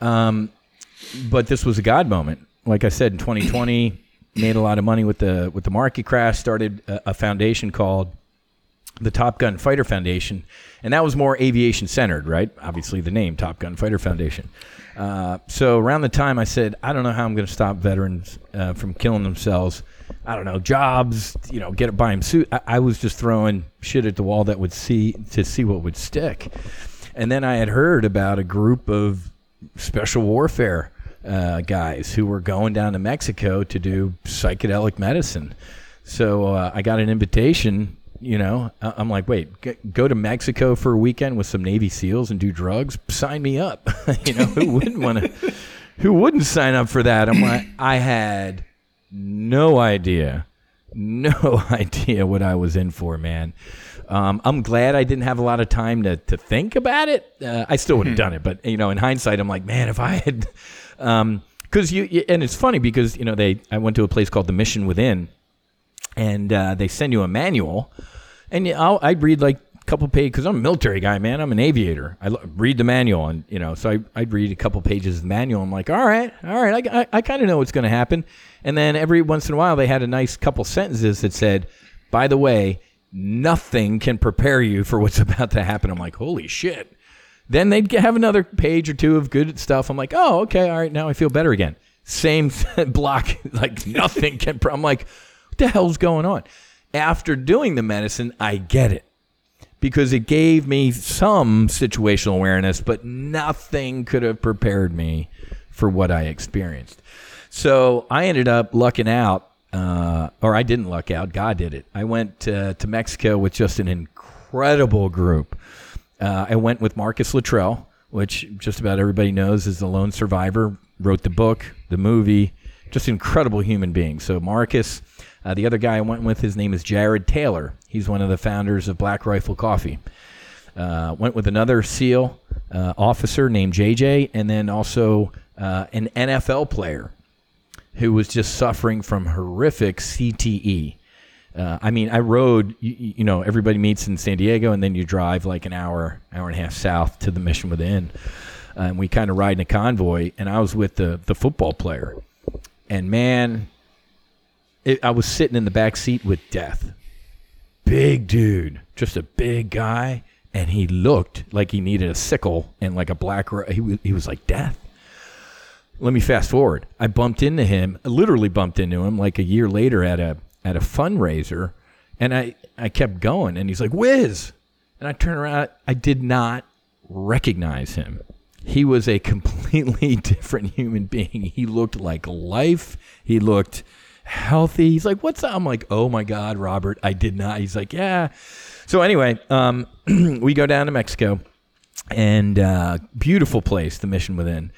Um, but this was a God moment. Like I said, in 2020 made a lot of money with the with the market crash. Started a, a foundation called the Top Gun Fighter Foundation, and that was more aviation centered, right? Obviously, the name Top Gun Fighter Foundation. Uh, so around the time I said, I don't know how I'm going to stop veterans uh, from killing themselves. I don't know jobs, you know, get a buy them suit. I, I was just throwing shit at the wall that would see to see what would stick. And then I had heard about a group of special warfare uh, guys who were going down to Mexico to do psychedelic medicine. So uh, I got an invitation. You know, I'm like, wait, g- go to Mexico for a weekend with some Navy SEALs and do drugs? Sign me up. [laughs] you know, who wouldn't want to? [laughs] Who wouldn't sign up for that? I'm like, I had no idea, no [laughs] idea what I was in for, man. Um, I'm glad I didn't have a lot of time to, to think about it. Uh, I still would have done it, but you know, in hindsight, I'm like, man, if I had um, because you, you, and it's funny because you know they I went to a place called the Mission Within, and uh, they send you a manual, and I'll, I'd read like a couple pages because I'm a military guy, man. I'm an aviator. I read the manual, and you know, so I, I'd read a couple pages of the manual. I'm like, all right, all right, I, I, I kind of know what's going to happen. And then every once in a while, they had a nice couple sentences that said, by the way, nothing can prepare you for what's [laughs] about to happen. I'm like, holy shit. Then they'd have another page or two of good stuff. I'm like, oh, okay, all right, now I feel better again. Same [laughs] block, like [laughs] nothing can. I'm like, what the hell's going on? After doing the medicine, I get it because it gave me some situational awareness, but nothing could have prepared me for what I experienced. So I ended up lucking out, uh, or I didn't luck out. God did it. I went uh, to Mexico with just an incredible group uh, I went with Marcus Luttrell, which just about everybody knows is the lone survivor. Wrote the book, the movie, just incredible human being. So Marcus, uh, the other guy I went with, his name is Jarred Taylor. He's one of the founders of Black Rifle Coffee. Uh, went with another SEAL uh, officer named JJ, and then also uh, an NFL player who was just suffering from horrific CTE. Uh, I mean, I rode. You, you, know, everybody meets in San Diego, and then you drive like an hour, hour and a half south to the Mission Within, and we kind of ride in a convoy. And I was with the the football player, and man, it, I was sitting in the back seat with Death, big dude, just a big guy, and he looked like he needed a sickle and like a black. He he was like Death. Let me fast forward. I bumped into him, literally bumped into him, like a year later at a at a fundraiser, and I I kept going, and he's like Whiz, and I turned around. I did not recognize him. He was a [laughs] completely different human being. He looked like life. He looked healthy. He's like, "What's up?" I'm like, "Oh my God, Robert, I did not." He's like, "Yeah." So anyway, um, [clears throat] we go down to Mexico, and uh, beautiful place, the Mission Within,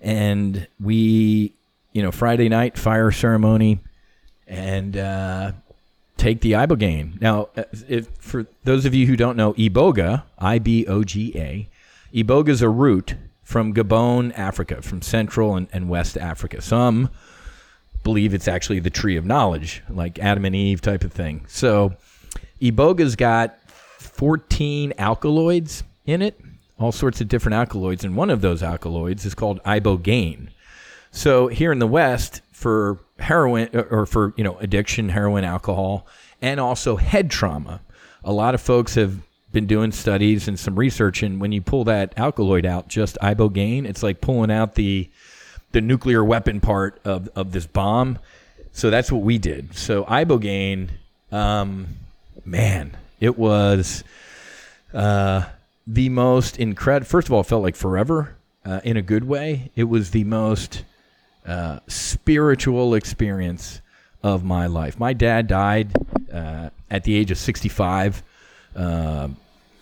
and we, you know, Friday night fire ceremony and uh, take the ibogaine. Now, uh, if, for those of you who don't know, iboga, I B O G A, iboga is a root from Gabon, Africa, from Central and, and West Africa. Some believe it's actually the tree of knowledge, like Adam and Eve type of thing. So, iboga's got 14 alkaloids in it, all sorts of different alkaloids, and one of those alkaloids is called ibogaine. So here in the West, for heroin uh, or for you know addiction, heroin, alcohol, and also head trauma, a lot of folks have been doing studies and some research, and when you pull that alkaloid out, just ibogaine, it's like pulling out the the nuclear weapon part of of this bomb. So that's what we did. So ibogaine, um, man, it was uh, the most incredible. First of all, it felt like forever uh, in a good way. It was the most uh, spiritual experience of my life. My dad died uh, at the age of 65. Uh,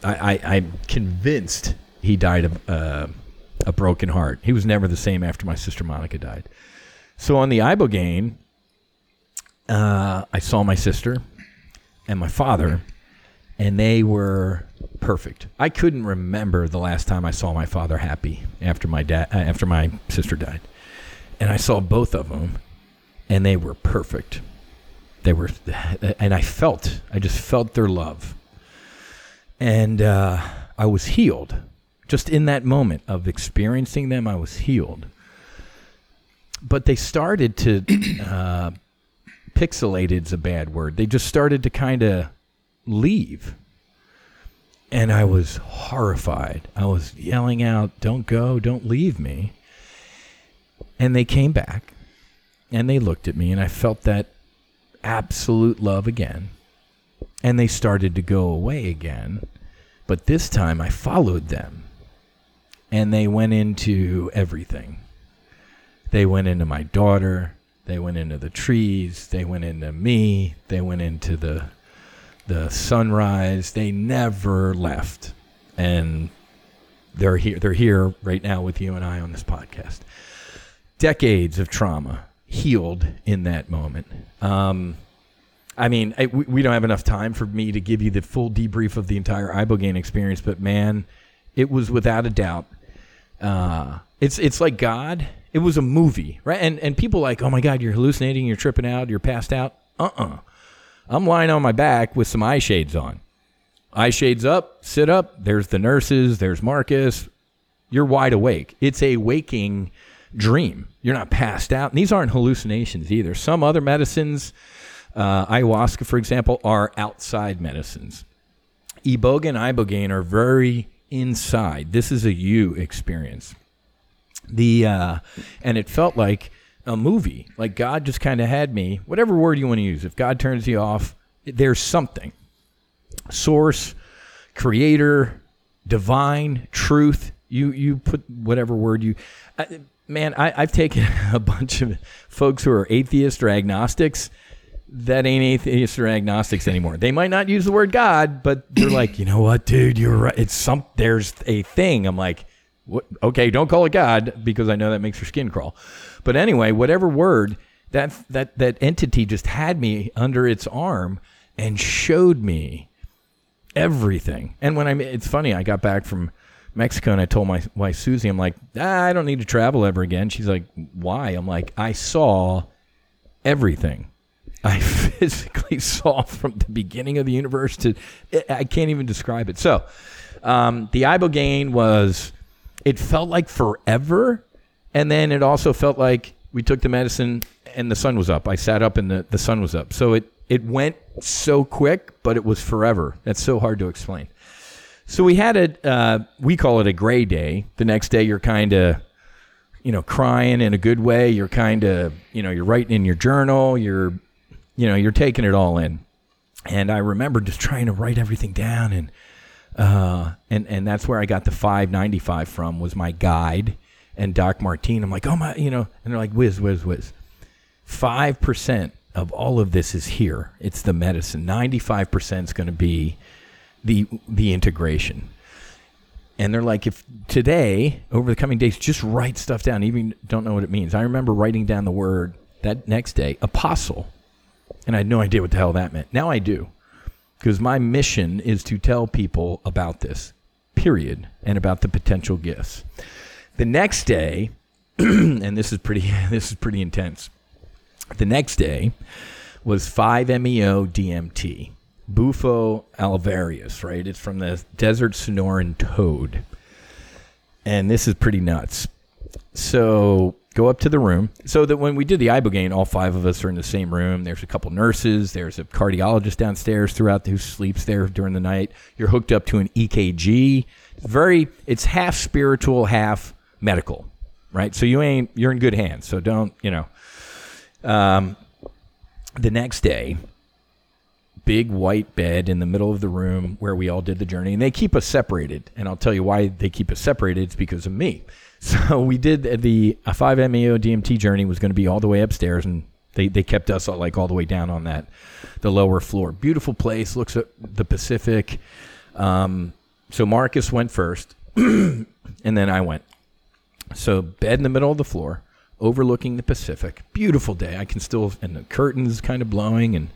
I, am convinced he died of uh, a broken heart. He was never the same after my sister Monica died. So on the Ibogaine, uh, I saw my sister and my father, and they were perfect. I couldn't remember the last time I saw my father happy after my dad uh, after my sister died and I saw both of them, and they were perfect. They were, [sighs] and I felt, I just felt their love, and uh, I was healed. Just in that moment of experiencing them, I was healed. But they started to, [coughs] uh, pixelated is a bad word. They just started to kind of leave. And I was horrified. I was yelling out, Don't go, don't leave me. And they came back and they looked at me, and I felt that absolute love again. And they started to go away again. But this time I followed them. And they went into everything. They went into my daughter. They went into the trees. They went into me. They went into the the sunrise. They never left. And they're here they're here right now with you and I on this podcast decades of trauma healed in that moment. Um, I mean, I, we, we, don't have enough time for me to give you the full debrief of the entire ibogaine experience, but man, it was without a doubt. Uh, it's it's like God. It was a movie, right? And and people like, oh my God, you're hallucinating, you're tripping out, you're passed out. Uh uh-uh. uh. I'm lying on my back with some eye shades on. Eye shades up, sit up. There's the nurses. There's Marcus. You're wide awake. It's a waking dream. You're not passed out. And these aren't hallucinations either. Some other medicines, uh, ayahuasca, for example, are outside medicines. Iboga and ibogaine are very inside. This is a you experience. The uh, and it felt like a movie. Like God just kind of had me. Whatever word you want to use. If God turns you off, there's something. Source, creator, divine, truth. You you put whatever word you. Uh, man, I, I've taken [laughs] a bunch of folks who are atheists or agnostics that ain't atheists or agnostics anymore. They might not use the word God, but they're like, you know what, dude, you're right. It's some there's a thing. I'm like, what? okay, don't call it God because I know that makes your skin crawl. But anyway, whatever word that that that entity just had me under its arm and showed me everything. And when I, it's funny, I got back from Mexico, and I told my wife Susie, I'm like, ah, I don't need to travel ever again. She's like, why? I'm like, I saw everything. I [laughs] physically saw from the beginning of the universe to, I can't even describe it. So, um, the ibogaine was, it felt like forever, and then it also felt like we took the medicine and the sun was up. I sat up and the, the sun was up. So it it went so quick, but it was forever. That's so hard to explain. So we had a, uh, we call it a gray day. The next day, you're kind of, you know, crying in a good way. You're kind of, you know, you're writing in your journal. You're, you know, you're taking it all in. And I remember just trying to write everything down, and uh, and and that's where I got the 595 from. Was my guide and Doc Martine. I'm like, oh my, you know, and they're like, whiz, whiz, whiz. Five percent of all of this is here. It's the medicine. Ninety-five percent is going to be the the integration. And they're like, if today, over the coming days, just write stuff down, even don't know what it means. I remember writing down the word that next day, apostle. And I had no idea what the hell that meant. Now I do. Because my mission is to tell people about this, period, and about the potential gifts. The next day, [clears throat] and this is pretty [laughs] this is pretty intense. The next day was 5-MeO DMT, Bufo alvarius, right? It's from the desert Sonoran toad. And this is pretty nuts. So go up to the room. So that when we did the ibogaine, all five of us are in the same room. There's a couple nurses. There's a cardiologist downstairs throughout who sleeps there during the night. You're hooked up to an EKG. Very, it's half spiritual, half medical, right? So you ain't, you're in good hands. So don't, you know. Um, the next day, big white bed in the middle of the room where we all did the journey, and they keep us separated. And I'll tell you why they keep us separated. It's because of me. [laughs] So we did the 5-MeO DMT journey was going to be all the way upstairs, and they, they kept us all, like all the way down on that the lower floor. Beautiful place, looks at the Pacific. Um, so Marcus went first, [clears throat] and then I went. So bed in the middle of the floor, overlooking the Pacific. Beautiful day. I can still and the curtains kind of blowing, and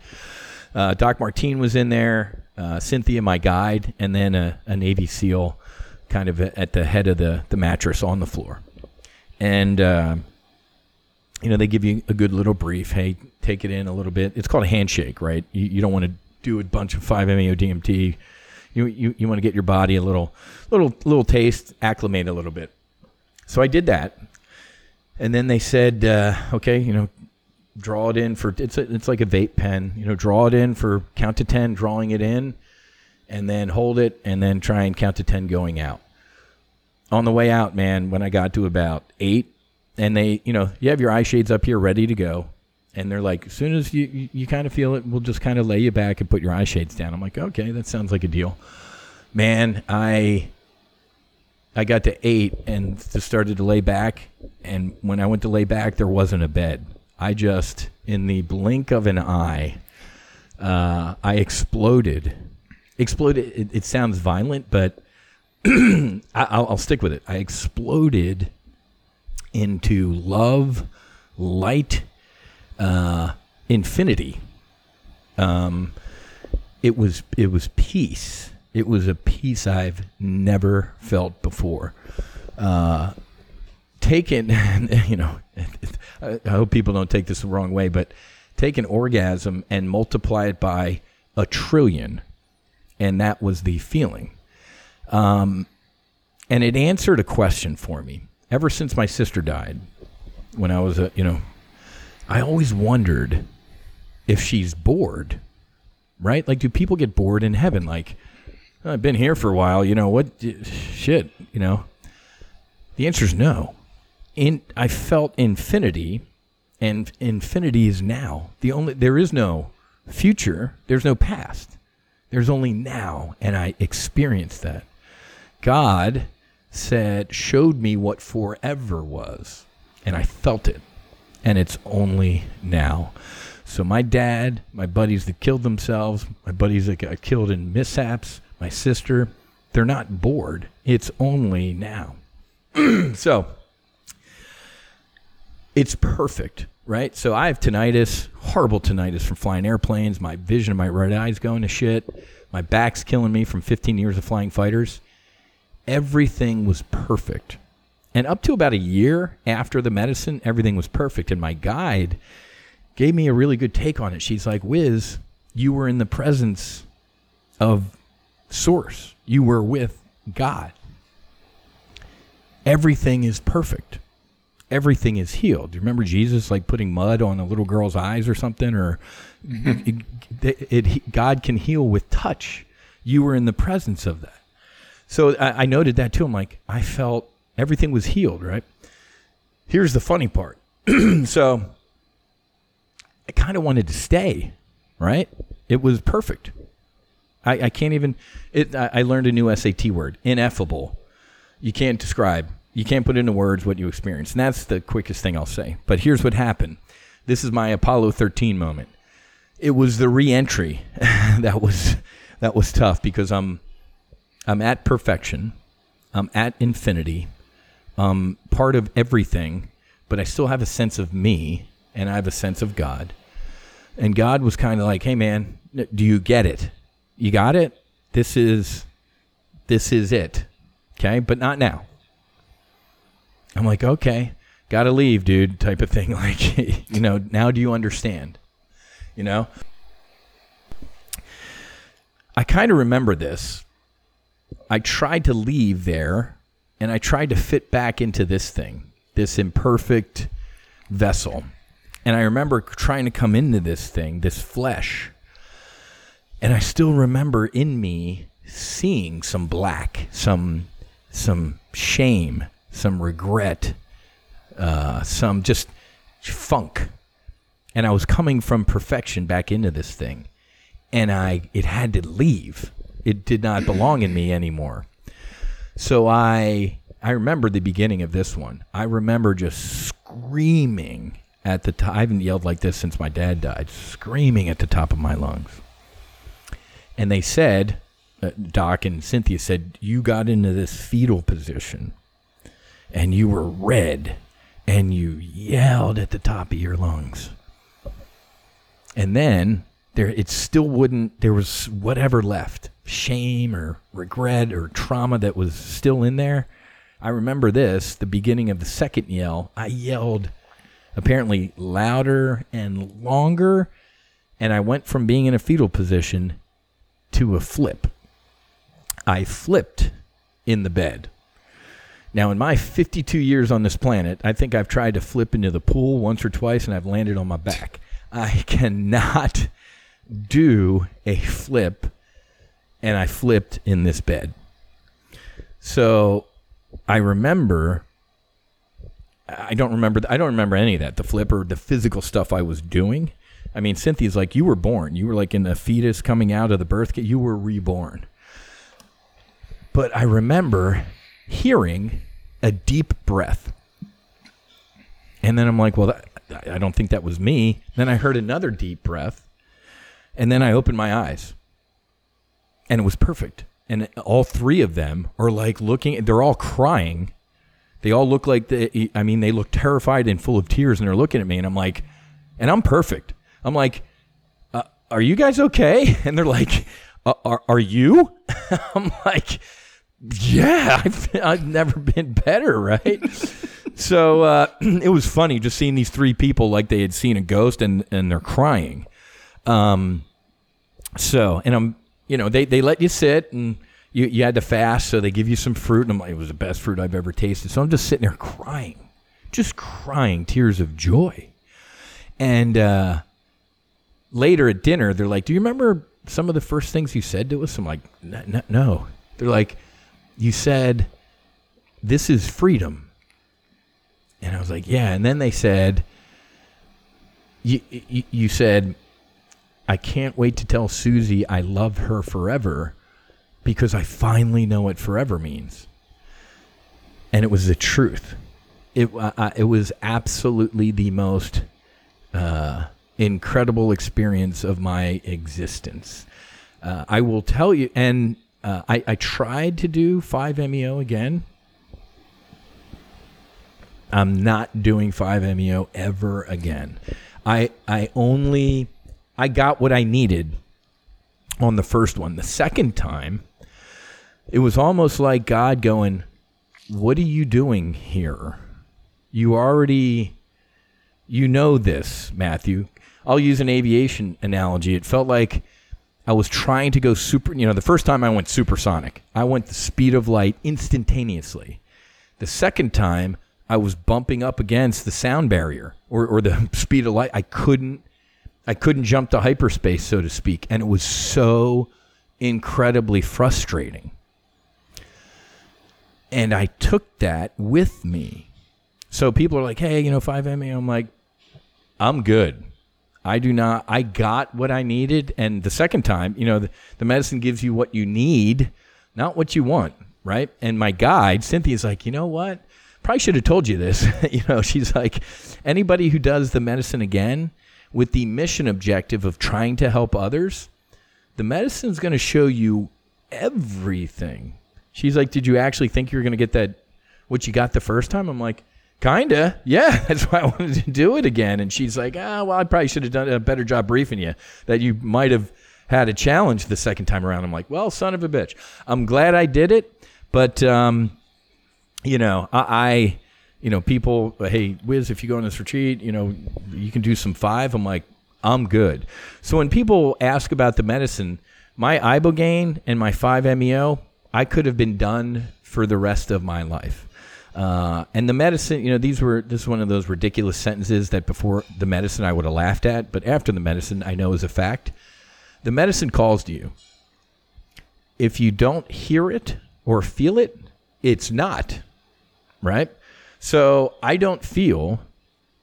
uh, Doc Martine was in there. Uh, Cynthia, my guide, and then a, a Navy SEAL kind of at the head of the, the mattress on the floor. And, uh, you know, they give you a good little brief. Hey, take it in a little bit. It's called a handshake, right? You, you don't want to do a bunch of 5-MeO DMT. You, you, you want to get your body a little, little, little taste, acclimate a little bit. So I did that. And then they said, uh, okay, you know, draw it in for, it's, a, it's like a vape pen, you know, draw it in for count to 10, drawing it in and then hold it and then try and count to 10 going out. On the way out, man, when I got to about eight, and they, you know, you have your eye shades up here ready to go. And they're like, as soon as you, you, you kind of feel it, we'll just kind of lay you back and put your eye shades down. I'm like, okay, that sounds like a deal. Man, I I got to eight and just started to lay back. And when I went to lay back, there wasn't a bed. I just, in the blink of an eye, uh, I exploded exploded. It, it sounds violent, but [clears throat] I, I'll, I'll stick with it. I exploded into love, light, uh, infinity. Um, it was it was peace. It was a peace I've never felt before. Uh, taken, [laughs] you know, [laughs] I hope people don't take this the wrong way, but take an orgasm and multiply it by a trillion and that was the feeling. Um, and it answered a question for me. Ever since my sister died, when I was a, you know, I always wondered if she's bored, right? Like, do people get bored in heaven? Like, I've been here for a while, you know, what shit, you know? The answer is no. In, I felt infinity, and infinity is now. The only there is no future. There's no past. There's only now, and I experienced that. God said, showed me what forever was, and I felt it, and it's only now. So my dad, my buddies that killed themselves, my buddies that got killed in mishaps, my sister, they're not bored. It's only now. [clears throat] so it's perfect, right? So I have tinnitus, horrible tinnitus from flying airplanes. My vision of my right eye's going to shit. My back's killing me from 15 years of flying fighters. Everything was perfect. And up to about a year after the medicine, everything was perfect. And my guide gave me a really good take on it. She's like, Whiz, you were in the presence of Source, you were with God. Everything is perfect everything is healed. Do you remember Jesus like putting mud on a little girl's eyes or something? Or mm-hmm. it, it, it, God can heal with touch. You were in the presence of that. So I, I noted that too. I'm like, I felt everything was healed, right? Here's the funny part. [clears throat] so I kind of wanted to stay, right? It was perfect. I, I can't even. It, I, I learned a new SAT word, ineffable. You can't describe you can't put into words what you experienced. And that's the quickest thing I'll say. But here's what happened. This is my Apollo 13 moment. It was the re-entry [laughs] that was that was tough because I'm I'm at perfection. I'm at infinity. I'm part of everything, but I still have a sense of me and I have a sense of God. And God was kind of like, "Hey man, do you get it? You got it? This is this is it. Okay? But not now." I'm like, "Okay, got to leave, dude," type of thing [laughs] like, you know, now do you understand? You know? I kind of remember this. I tried to leave there and I tried to fit back into this thing, this imperfect vessel. And I remember trying to come into this thing, this flesh. And I still remember in me seeing some black, some some shame, some regret, uh, some just funk. And I was coming from perfection back into this thing. And I it had to leave. It did not belong in me anymore. So I I remember the beginning of this one. I remember just screaming at the top. I haven't yelled like this since my dad died. Screaming at the top of my lungs. And they said, uh, Doc and Cynthia said, you got into this fetal position, and you were red, and you yelled at the top of your lungs. And then there, it still wouldn't. There was whatever left, shame or regret or trauma that was still in there. I remember this, the beginning of the second yell. I yelled apparently louder and longer, and I went from being in a fetal position to a flip. I flipped in the bed. Now, in my 52 years on this planet, I think I've tried to flip into the pool once or twice and I've landed on my back. I [laughs] cannot do a flip, and I flipped in this bed. So I remember. I don't remember. I don't remember any of that. The flip or the physical stuff I was doing. I mean, Cynthia's like, you were born. You were like in a fetus coming out of the birth. You were reborn. But I remember hearing a deep breath. And then I'm like, well, that, I don't think that was me. Then I heard another deep breath. And then I opened my eyes. And it was perfect. And all three of them are like looking, they're all crying. They all look like they, I mean, they look terrified and full of tears and they're looking at me. And I'm like, and I'm perfect. I'm like, uh, are you guys okay? [laughs] And they're like, uh, are, are you? [laughs] I'm like, yeah, [laughs] I've, I've never been better, right? so uh, [clears throat] it was funny just seeing these three people like they had seen a ghost and, and they're crying. Um, so, and I'm, you know, they, they let you sit and you, you had to fast, so they give you some fruit. And I'm like, it was the best fruit I've ever tasted. So I'm just sitting there crying, just crying tears of joy. And uh, later at dinner, they're like, Do you remember some of the first things you said to us? I'm like, No. They're like, You said, This is freedom. And I was like, Yeah. And then they said, You, you, said, I can't wait to tell Susie I love her forever because I finally know what forever means. And it was the truth. It, uh, it was absolutely the most uh, incredible experience of my existence. Uh, I will tell you, and uh, I, I tried to do 5MEO again. I'm not doing 5MEO ever again. I I only I got what I needed on the first one. The second time, it was almost like God going, "What are you doing here? You already you know this, Matthew. I'll use an aviation analogy. It felt like I was trying to go super, you know, the first time I went supersonic. I went the speed of light instantaneously. The second time, I was bumping up against the sound barrier or, or the [laughs] speed of light. I couldn't I couldn't jump to hyperspace, so to speak, and it was so incredibly frustrating. And I took that with me. So people are like, "Hey, you know, 5ME." I'm like, "I'm good. I do not I got what I needed and the second time, you know, the, the medicine gives you what you need, not what you want, right? And my guide, Cynthia's like, "You know what? Probably should have told you this." [laughs] you know, she's like, "Anybody who does the medicine again, with the mission objective of trying to help others, the medicine's going to show you everything. She's like, Did you actually think you were going to get that, what you got the first time? I'm like, Kinda, yeah. [laughs] That's why I wanted to do it again. And she's like, "Ah, well, I probably should have done a better job briefing you. That you might have had a challenge the second time around." I'm like, "Well, son of a bitch, I'm glad I did it." But um, you know, I, I, you know, people, hey, Whiz, if you go on this retreat, you know, you can do some five. I'm like, I'm good. So when people ask about the medicine, my ibogaine and my 5-MeO, I could have been done for the rest of my life. Uh, and the medicine, you know, these were this is one of those ridiculous sentences that before the medicine I would have laughed at, but after the medicine I know is a fact. The medicine calls to you. If you don't hear it or feel it, it's not right. So I don't feel.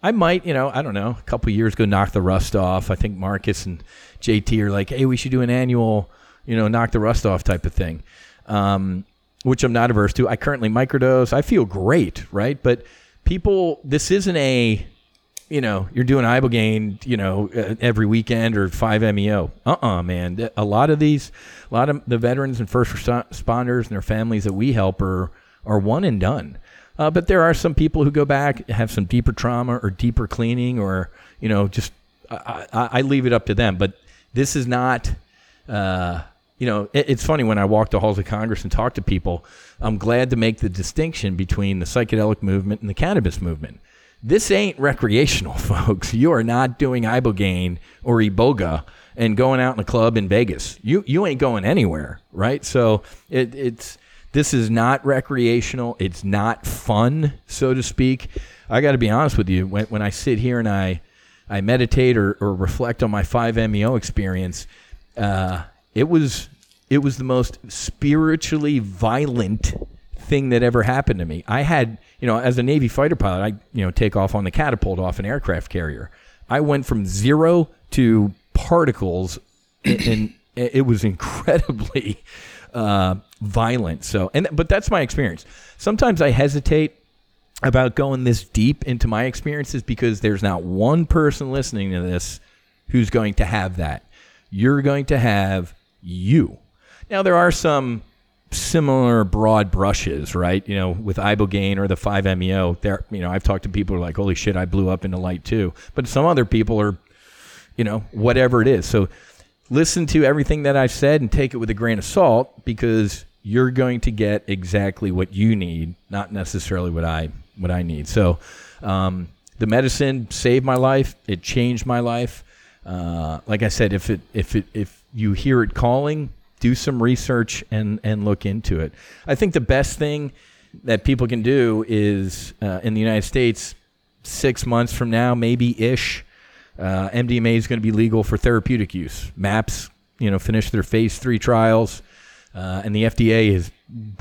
I might, you know, I don't know, a couple years ago, knock the rust off. I think Marcus and JT are like, hey, we should do an annual, you know, knock the rust off type of thing. Um, which I'm not averse to. I currently microdose. I feel great, right? But people, this isn't a, you know, you're doing ibogaine, you know, uh, every weekend or 5-MeO. Uh-uh, man. A lot of these, a lot of the veterans and first responders and their families that we help are are one and done. Uh, but there are some people who go back, have some deeper trauma or deeper cleaning, or you know, just I, I, I leave it up to them. But this is not. Uh, you know, it, it's funny when I walk the halls of Congress and talk to people. I'm glad to make the distinction between the psychedelic movement and the cannabis movement. This ain't recreational, [laughs] folks. You are not doing ibogaine or iboga and going out in a club in Vegas. You you ain't going anywhere, right? So it, it's this is not recreational. It's not fun, so to speak. I got to be honest with you. When when I sit here and I I meditate or, or reflect on my 5-MeO experience, uh, it was it was the most spiritually violent thing that ever happened to me. I had, you know, as a Navy fighter pilot, I, you know, take off on the catapult off an aircraft carrier. I went from zero to particles, and, it was incredibly uh, violent. So, and but that's my experience. Sometimes I hesitate about going this deep into my experiences because there's not one person listening to this who's going to have that. You're going to have you. Now there are some similar broad brushes, right? You know, with ibogaine or the 5-MeO, there you know, I've talked to people who are like, "Holy shit, I blew up into light too." But some other people are you know, whatever it is. So listen to everything that I've said and take it with a grain of salt because you're going to get exactly what you need, not necessarily what I what I need. So um, the medicine saved my life. It changed my life. Uh, like I said, if it if it if you hear it calling, do some research and and look into it. I think the best thing that people can do is uh, in the United States, six months from now, maybe ish, uh, MDMA is going to be legal for therapeutic use. MAPS, you know, finished their phase three trials, uh, and the FDA is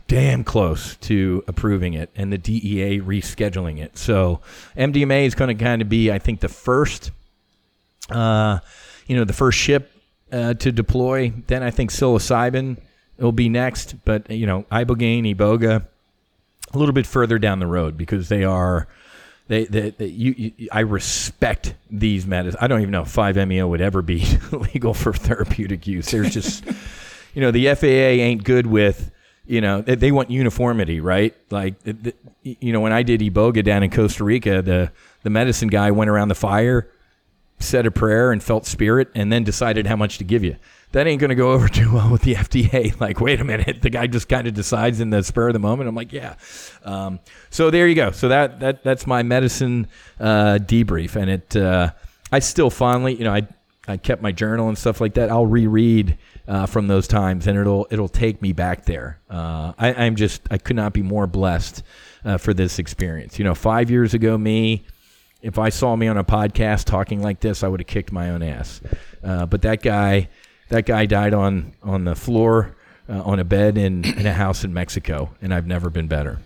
damn close to approving it, and the DEA rescheduling it. So MDMA is going to kind of be, I think, the first, uh, you know, the first ship uh, to deploy. Then I think psilocybin will be next, but you know, ibogaine, iboga, a little bit further down the road because they are they, they, they you, you, I respect these medicines. I don't even know if 5-MeO would ever be [laughs] legal for therapeutic use. There's just, [laughs] you know, the FAA ain't good with, you know, they, want uniformity, right? Like, you know, when I did Iboga down in Costa Rica, the, the medicine guy went around the fire, said a prayer and felt spirit, and then decided how much to give you that ain't going to go [laughs] over too well with the FDA. [laughs] Like, wait a minute, [laughs] the guy just kind of decides in the spur of the moment. I'm like, yeah. Um, so there you go. So that that that's my medicine uh, debrief, and it uh, I still fondly, you know, I I kept my journal and stuff like that. I'll reread uh, from those times, and it'll it'll take me back there. Uh, I, I'm just I could not be more blessed uh, for this experience. You know, five years ago, me. If I saw me on a podcast talking like this, I would have kicked my own ass. Uh, but that guy, that guy died on on the floor uh, on a bed in in a house in Mexico, and I've never been better.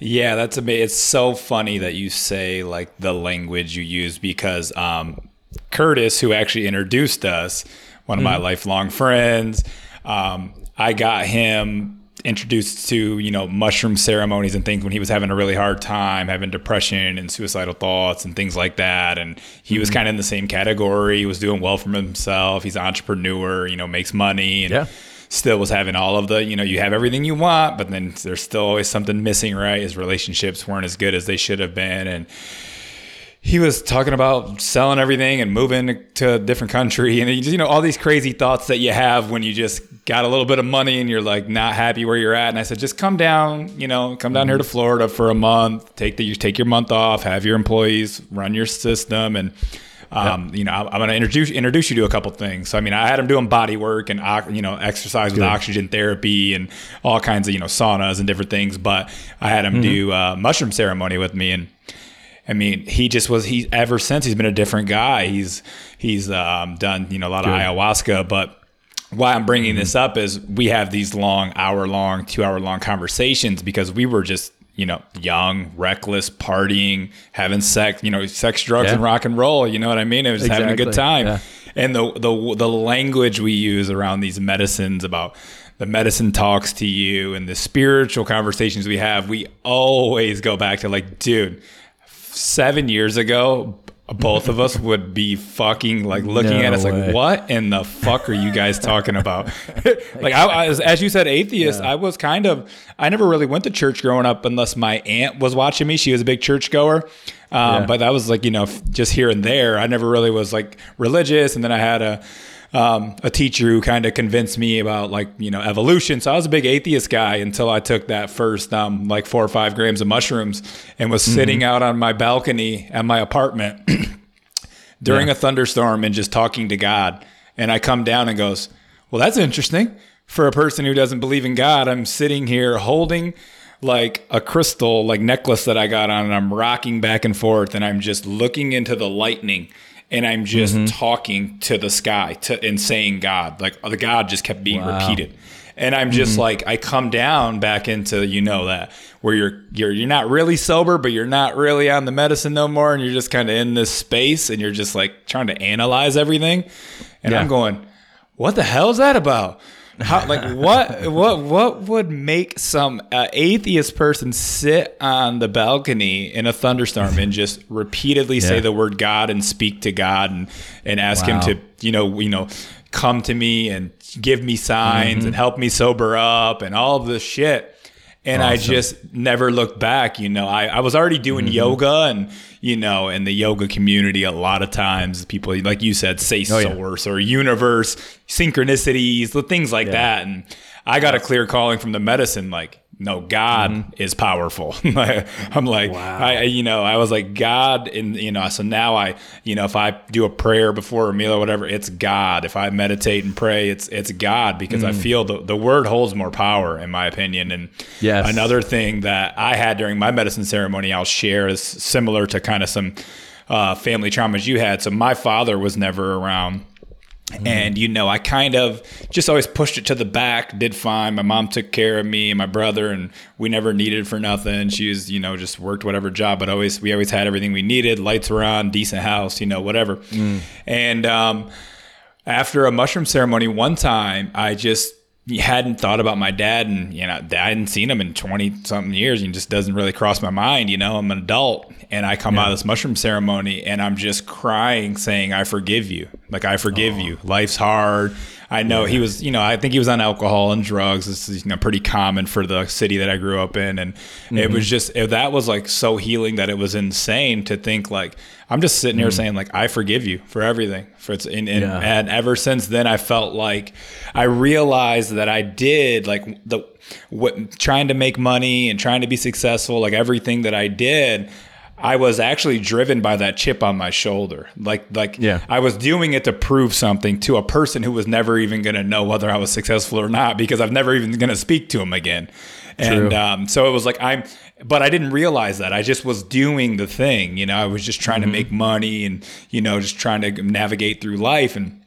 Yeah, that's amazing. It's so funny that you say like the language you use because um, Curtis, who actually introduced us, one of mm-hmm. my lifelong friends, um, I got him introduced to you know mushroom ceremonies and things when he was having a really hard time having depression and suicidal thoughts and things like that and he mm-hmm. was kind of in the same category he was doing well for himself he's an entrepreneur you know makes money and yeah still was having all of the, you know, you have everything you want, but then there's still always something missing, right? His relationships weren't as good as they should have been. And he was talking about selling everything and moving to a different country. And, you know, all these crazy thoughts that you have when you just got a little bit of money and you're like not happy where you're at. And I said, just come down, you know, come down here to Florida for a month, take the, you take your month off, have your employees run your system. And, um, yep. You know, I'm, I'm going to introduce introduce you to a couple things. So, I mean, I had him doing body work and you know exercise with Good. oxygen therapy and all kinds of you know saunas and different things. But I had him mm-hmm. do a mushroom ceremony with me, and I mean, he just was. He ever since he's been a different guy. He's he's um, done you know a lot Good. of ayahuasca, but why I'm bringing mm-hmm. this up is we have these long, hour long, two hour long conversations because we were just you know, young, reckless, partying, having sex, you know, sex, drugs, yeah. and rock and roll. You know what I mean? It was exactly. having a good time. Yeah. And the the the language we use around these medicines about the medicine talks to you and the spiritual conversations we have, we always go back to like, dude, seven years ago, both of us would be fucking like looking no at us way. like, what in the fuck are you guys talking about? [laughs] like, I, I, as you said, atheist. Yeah. I was kind of. I never really went to church growing up unless my aunt was watching me. She was a big church goer, um, yeah. but that was like you know just here and there. I never really was like religious, and then I had a um, a teacher who kind of convinced me about like you know evolution. So I was a big atheist guy until I took that first um, like four or five grams of mushrooms and was mm-hmm. sitting out on my balcony at my apartment [clears throat] during yeah. a thunderstorm and just talking to God. And I come down and goes, well, that's interesting for a person who doesn't believe in God. I'm sitting here holding like a crystal like necklace that I got on and I'm rocking back and forth and I'm just looking into the lightning and I'm just mm-hmm. talking to the sky to, and saying God. Like the God just kept being wow. repeated. And I'm just mm-hmm. like I come down back into you know that where you're you're you're not really sober, but you're not really on the medicine no more, and you're just kind of in this space, and you're just like trying to analyze everything. And yeah. I'm going, what the hell is that about? How, like what what what would make some uh, atheist person sit on the balcony in a thunderstorm and just repeatedly yeah. say the word God and speak to God and and ask wow. him to you know you know come to me and give me signs mm-hmm. and help me sober up and all of this shit and awesome. I just never looked back. You know, I, I was already doing mm-hmm. yoga, and you know, in the yoga community, a lot of times people, like you said, say oh, source yeah. or universe, synchronicities, the things like yeah. that. And I got a clear calling from the medicine, like no god mm-hmm. is powerful [laughs] i'm like wow. I, you know i was like god and you know so now i you know if i do a prayer before a meal or whatever it's god if i meditate and pray it's it's god because mm. i feel the, the word holds more power in my opinion and yes. another thing that i had during my medicine ceremony i'll share is similar to kind of some uh, family traumas you had so my father was never around Mm. And, you know, I kind of just always pushed it to the back, did fine. My mom took care of me and my brother, and we never needed for nothing. She was, you know, just worked whatever job, but always, we always had everything we needed. Lights were on, decent house, you know, whatever. Mm. And um, after a mushroom ceremony, one time, I just, hadn't thought about my dad and you know I hadn't seen him in 20 something years and just doesn't really cross my mind you know I'm an adult and I come yeah. out of this mushroom ceremony and I'm just crying saying I forgive you like I forgive oh. you life's hard I know yeah. he was, you know, I think he was on alcohol and drugs. This is, you know, pretty common for the city that I grew up in. And mm-hmm. it was mm-hmm. just, it, that was like so healing that it was insane to think like, I'm just sitting here mm-hmm. saying like, I forgive you for everything. For it's, and, and, yeah. and ever since then, I felt like I realized that I did like the, what, trying to make money and trying to be successful, like everything that I did, I was actually driven by that chip on my shoulder. Like like yeah. I was doing it to prove something to a person who was never even going to know whether I was successful or not because I've never even going to speak to him again. True. And um, so it was like I'm but I didn't realize that. I just was doing the thing, you know. I was just trying mm-hmm. to make money and you know, just trying to navigate through life and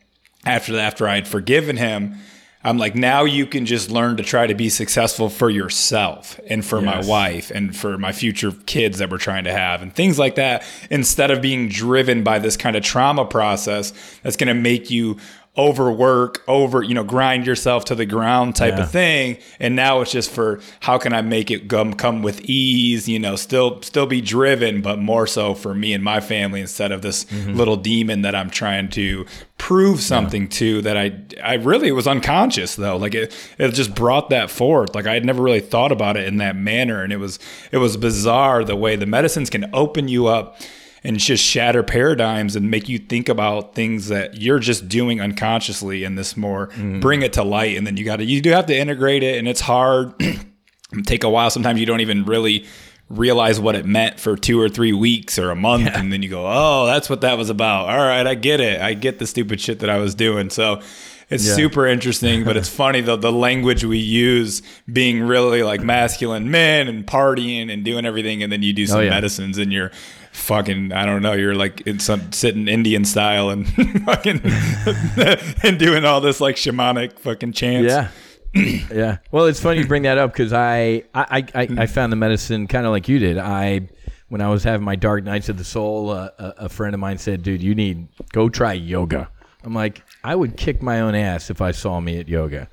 after after I had forgiven him, I'm like, now you can just learn to try to be successful for yourself and for yes. my wife and for my future kids that we're trying to have and things like that instead of being driven by this kind of trauma process that's going to make you overwork, over, you know, grind yourself to the ground type Yeah. of thing. And now it's just for how can I make it come come with ease, you know, still still be driven, but more so for me and my family instead of this Mm-hmm. little demon that I'm trying to prove something to that I I really it was unconscious though. Like it it just brought that forth. Like I had never really thought about it in that manner. And it was it was bizarre the way the medicines can open you up and just shatter paradigms and make you think about things that you're just doing unconsciously in this more mm. bring it to light. And then you got to you do have to integrate it and it's hard. [clears throat] Take a while. Sometimes you don't even really realize what it meant for two or three weeks or a month and then you go oh that's what that was about. All right i get it. I get the stupid shit that i was doing. So it's Yeah. super interesting but it's [laughs] funny though the language we use being really like masculine men and partying and doing everything and then you do oh, some Oh, yeah. medicines and you're fucking I don't know you're like in some sitting Indian style and [laughs] fucking [laughs] and doing all this like shamanic fucking chants Yeah. [clears throat] yeah. Well, it's funny you bring that up because I, I, I, I found the medicine kind of like you did. I, when I was having my dark nights of the soul, uh, a, a friend of mine said, dude, you need, go try yoga. I'm like, I would kick my own ass if I saw me at yoga.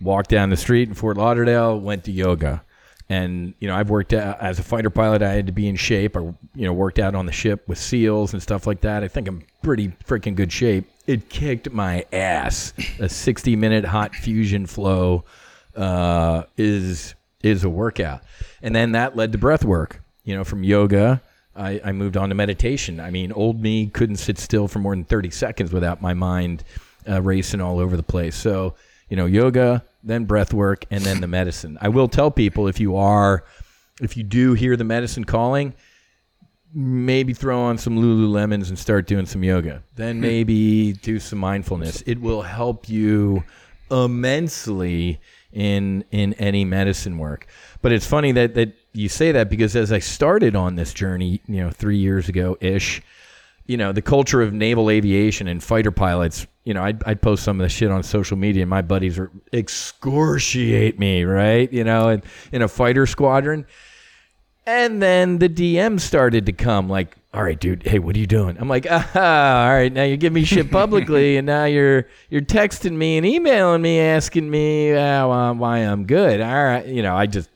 Walked down the street in Fort Lauderdale, went to yoga. And, you know, I've worked out as a fighter pilot. I had to be in shape. I, you know, worked out on the ship with SEALs and stuff like that. I think I'm pretty freaking good shape. It kicked my ass. A 60 minute hot fusion flow uh, is is a workout. And then that led to breath work. You know, from yoga, I, I moved on to meditation. I mean, old me couldn't sit still for more than 30 seconds without my mind uh, racing all over the place. So, you know, yoga, then breath work, and then the medicine. I will tell people if you are, if you do hear the medicine calling, maybe throw on some Lululemons and start doing some yoga. Then maybe do some mindfulness. It will help you immensely in in any medicine work. But it's funny that that you say that because as I started on this journey, you know, 3 years ago ish, you know, the culture of naval aviation and fighter pilots, you know, I'd, I'd post some of the shit on social media and my buddies are excoriate me, right? You know, in, in a fighter squadron. And then the DM started to come like, all right, dude, hey, what are you doing? I'm like, ah, all right, now you're giving me shit publicly, [laughs] and now you're you're texting me and emailing me, asking me uh, why- why I'm good. All right, you know, I just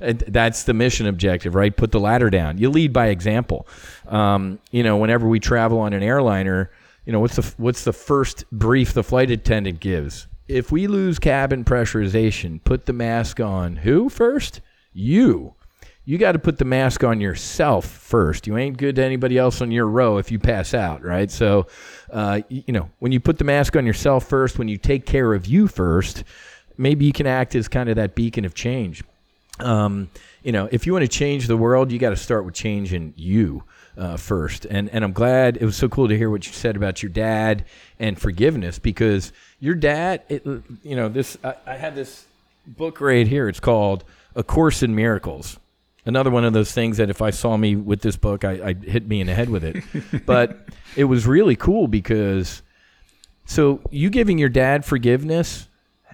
uh, that's the mission objective, right? Put the ladder down. You lead by example. Um, you know, whenever we travel on an airliner, you know, what's the what's the first brief the flight attendant gives? If we lose cabin pressurization, put the mask on. Who first? You you got to put the mask on yourself first. You ain't good to anybody else on your row if you pass out, right? So, uh, you know, when you put the mask on yourself first, when you take care of you first, maybe you can act as kind of that beacon of change. Um, you know, if you want to change the world, you got to start with changing you uh, first. And and I'm glad it was so cool to hear what you said about your dad and forgiveness because your dad, it, you know, this I, I had this book right here. It's called A Course in Miracles. Another one of those things that if I saw me with this book, I, I hit me in the head with it. [laughs] but it was really cool because so you giving your dad forgiveness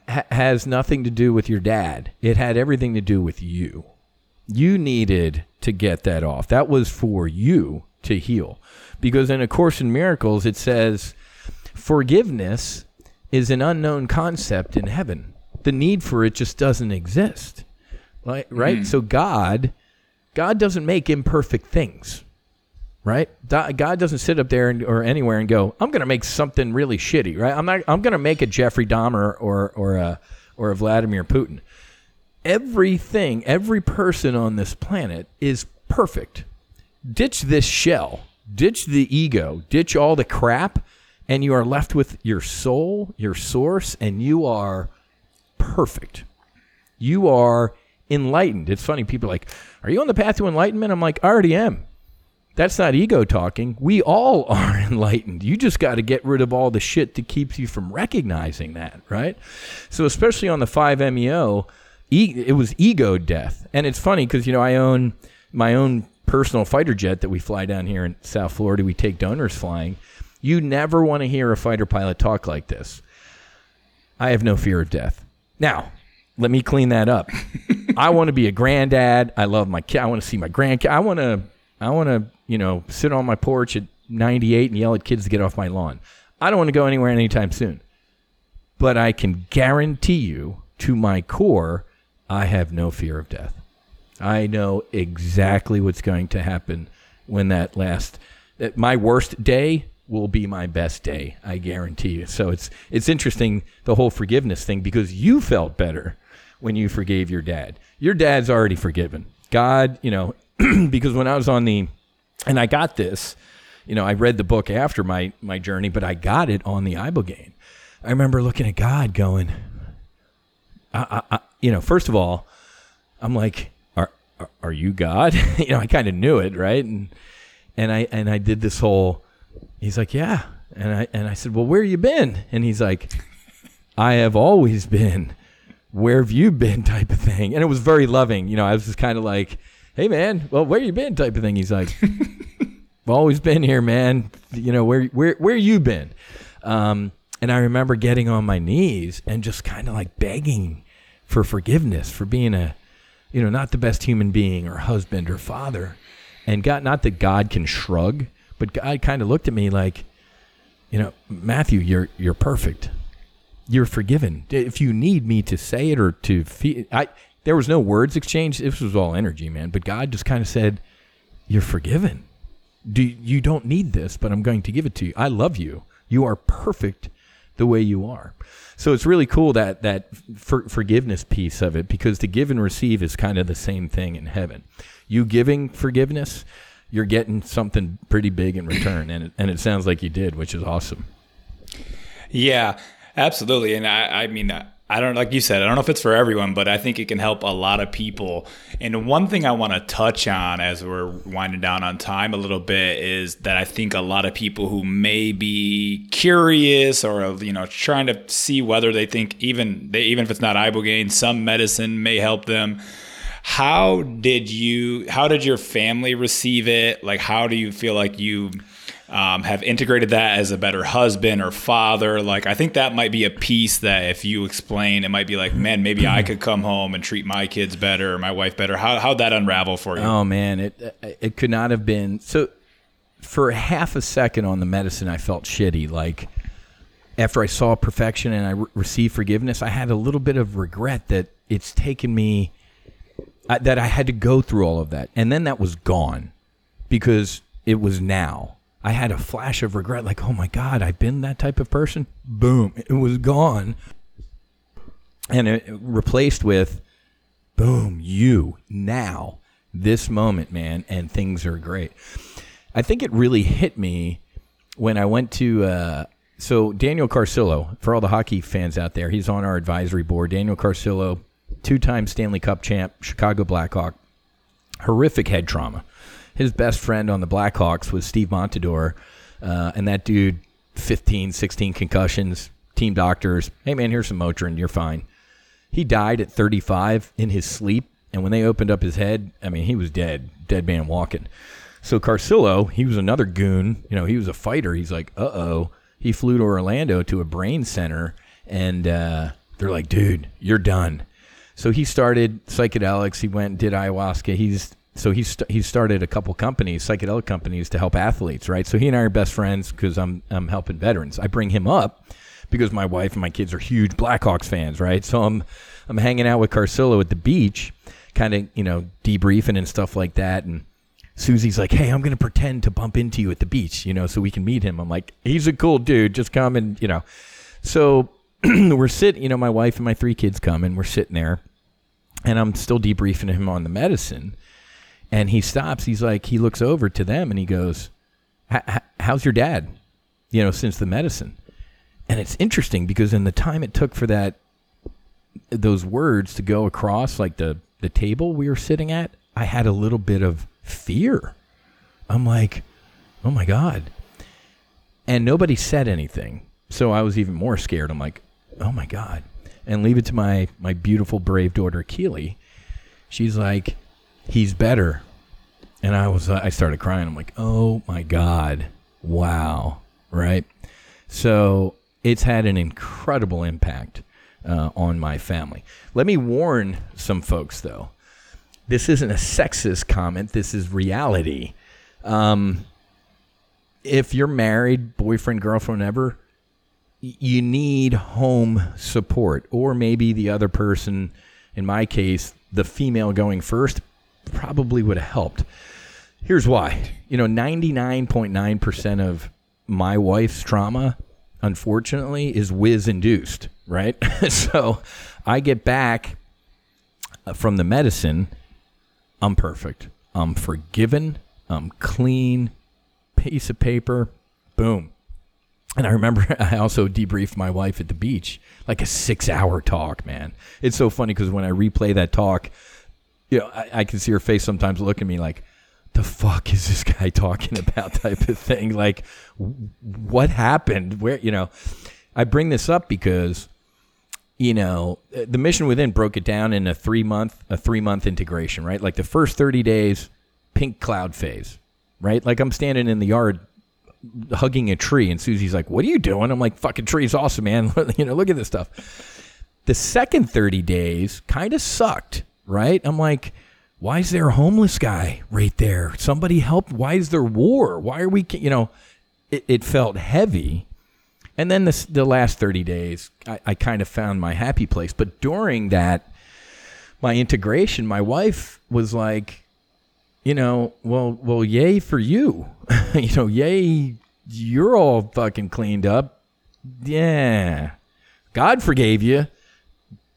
ha- has nothing to do with your dad. It had everything to do with you. You needed to get that off. That was for you to heal. Because in A Course in Miracles, it says forgiveness is an unknown concept in heaven. The need for it just doesn't exist. Right? right? Hmm. So God God doesn't make imperfect things. Right? God doesn't sit up there and, or anywhere and go, "I'm going to make something really shitty." Right? I'm not I'm going to make a Jeffrey Dahmer or or a or a Vladimir Putin everything, every person on this planet is perfect. Ditch this shell, ditch the ego, ditch all the crap, and you are left with your soul, your source, and you are perfect. You are enlightened. It's funny, people are like, Are you on the path to enlightenment? I'm like, I already am. That's not ego talking. We all [laughs] are enlightened. You just got to get rid of all the shit that keeps you from recognizing that, right? So, especially on the 5-MeO, e- it was ego death. And it's funny because, you know, I own my own personal fighter jet that we fly down here in South Florida. We take donors flying. You never want to hear a fighter pilot talk like this. I have no fear of death. Now, let me clean that up. [laughs] I want to be a granddad. I love my kid. I want to see my grandkid. I want to, I want to, you know, sit on my porch at 98 and yell at kids to get off my lawn. I don't want to go anywhere anytime soon. but I can guarantee you to my core, I have no fear of death. I know exactly what's going to happen when that last my worst day will be my best day, I guarantee you. So it's it's interesting the whole forgiveness thing because you felt better when you forgave your dad. Your dad's already forgiven. God, you know, [clears throat] because when I was on the and I got this, you know, I read the book after my my journey, but I got it on the ibogaine. I remember looking at God going, I, I you know, first of all, I'm like, are are, you God? [laughs] you know, I kind of knew it, right? And and I and I did this whole. He's like, yeah, and I and I said, well, where you been? And he's like, I have always been. Where have you been? [laughs] Type of thing, and it was very loving. You know, I was just kind of like, hey man, well, where you been? Type of thing. He's like, I've always been here, man. You know, where where where you been? Um, and I remember getting on my knees and just kind of like begging for forgiveness for being a, you know, not the best human being or husband or father. And God, not that God can shrug, but God kind of looked at me like, you know, Matthew, you're you're perfect. You're forgiven. If you need me to say it or to feel, I there was no words exchanged. This was all energy, man. But God just kind of said, "You're forgiven. Do you don't need this, but I'm going to give it to you. I love you. You are perfect the way you are." So it's really cool that that for, forgiveness piece of it because to give and receive is kind of the same thing in heaven. You giving forgiveness, you're getting something pretty big in return, and it, and it sounds like you did, which is awesome. Yeah, absolutely. And I, I mean, don't like you said, I don't know if it's for everyone, but I think it can help a lot of people. And one thing I want to touch on as we're winding down on time a little bit is that I think a lot of people who may be curious or you know trying to see whether they think even they even if it's not ibogaine, some medicine may help them. How did you how did your family receive it? Like how do you feel like you um, have integrated that as a better husband or father. Like, I think that might be a piece that if you explain, it might be like, man, maybe I could come home and treat my kids better or my wife better. How, how'd that unravel for you? Oh, man. It, it could not have been. So, for half a second on the medicine, I felt shitty. Like, after I saw perfection and I re- received forgiveness, I had a little bit of regret that it's taken me, uh, that I had to go through all of that. And then that was gone because it was now I had a flash of regret, like, oh my God, I've been that type of person. Boom, it was gone. And it replaced with, boom, you now, this moment, man, and things are great. I think it really hit me when I went to, uh, so Daniel Carcillo, for all the hockey fans out there, he's on our advisory board. Daniel Carcillo, two time Stanley Cup champ, Chicago Blackhawk, horrific head trauma his best friend on the Blackhawks was Steve Montador, uh, and that dude, 15, 16 concussions, team doctors. Hey man, here's some Motrin, you're fine. He died at 35 in his sleep, and when they opened up his head, I mean, he was dead, dead man walking. So Carcillo, he was another goon. You know, he was a fighter. He's like, uh oh. He flew to Orlando to a brain center, and uh, they're like, dude, you're done. So he started psychedelics. He went and did ayahuasca. He's so he's st- he started a couple companies, psychedelic companies, to help athletes, right? So he and I are best friends because I'm I'm helping veterans. I bring him up because my wife and my kids are huge Blackhawks fans, right? So I'm I'm hanging out with Carcillo at the beach, kind of you know debriefing and stuff like that, and. Susie's like, "Hey, I'm gonna pretend to bump into you at the beach, you know, so we can meet him." I'm like, "He's a cool dude. Just come and you know." So [clears throat] we're sitting, you know, my wife and my three kids come, and we're sitting there, and I'm still debriefing him on the medicine, and he stops. He's like, he looks over to them and he goes, "How's your dad?" You know, since the medicine. And it's interesting because in the time it took for that those words to go across like the the table we were sitting at, I had a little bit of fear. I'm like, "Oh my god." And nobody said anything. So I was even more scared. I'm like, "Oh my god." And leave it to my my beautiful brave daughter Keely. She's like, he's better. And I was, I started crying. I'm like, oh my God. Wow. Right. So it's had an incredible impact uh, on my family. Let me warn some folks, though. This isn't a sexist comment, this is reality. Um, if you're married, boyfriend, girlfriend, ever, you need home support, or maybe the other person, in my case, the female going first, probably would have helped. Here's why. You know, 99.9% of my wife's trauma, unfortunately, is whiz induced, right? [laughs] so I get back uh, from the medicine, I'm perfect. I'm forgiven. I'm clean. Piece of paper. Boom. And I remember [laughs] I also debriefed my wife at the beach, like a six hour talk, man. It's so funny because when I replay that talk, you know, I, I can see her face sometimes look at me like, the fuck is this guy [laughs] talking about type of thing? Like, what happened? Where, you know, I bring this up because, you know, uh, the mission within broke it down in a three month, a three month integration, right? Like the first 30 days, pink cloud phase, right? Like I'm standing in the yard hugging a tree and Susie's like, what are you doing? I'm like, fucking tree's awesome, man. [laughs] you know, look at this stuff. The second 30 days kind of sucked, right? I'm like, why is there a homeless guy right there? Somebody help. Why is there war? Why are we, you know, it, it felt heavy. And then this, the last 30 days, I, I kind of found my happy place. But during that, my integration, my wife was like, you know, well, well, yay for you. [laughs] you know, yay, you're all fucking cleaned up. Yeah. God forgave you.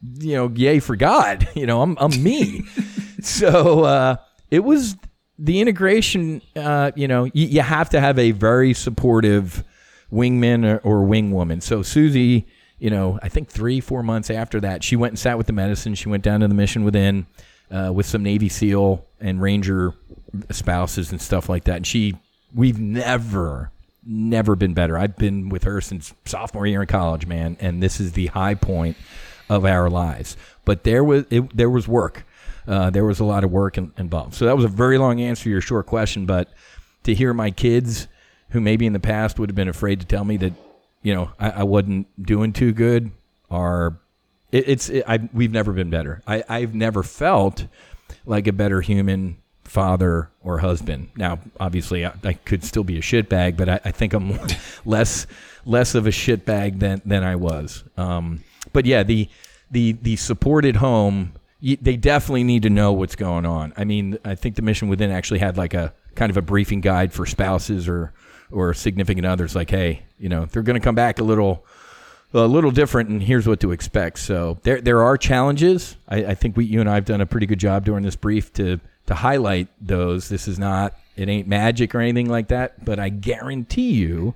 You know, yay for God. [laughs] You know, I'm, I'm me. [laughs] so uh, it was the integration. Uh, you know, you, you, have to have a very supportive wingman or, or wingwoman. So Susie, you know, I think three, four months after that, she went and sat with the medicine. She went down to the mission within uh, with some Navy SEAL and Ranger spouses and stuff like that. And she, we've never, never been better. I've been with her since sophomore year in college, man, and this is the high point of our lives. But there was it, there was work uh, there was a lot of work in, involved. So that was a very long answer to your short question, but to hear my kids, who maybe in the past would have been afraid to tell me that, you know, I, I wasn't doing too good, are it, it's it, I, we've never been better. I, I've never felt like a better human father or husband. Now, obviously, I, I could still be a shitbag, but I, I think I'm [laughs] less less of a shitbag than than I was. Um, but yeah, the the the supported home they definitely need to know what's going on. I mean, I think the mission within actually had like a kind of a briefing guide for spouses or or significant others. Like, hey, you know, they're going to come back a little a little different, and here's what to expect. So there there are challenges. I, I think we you and I have done a pretty good job during this brief to to highlight those. This is not it ain't magic or anything like that, but I guarantee you,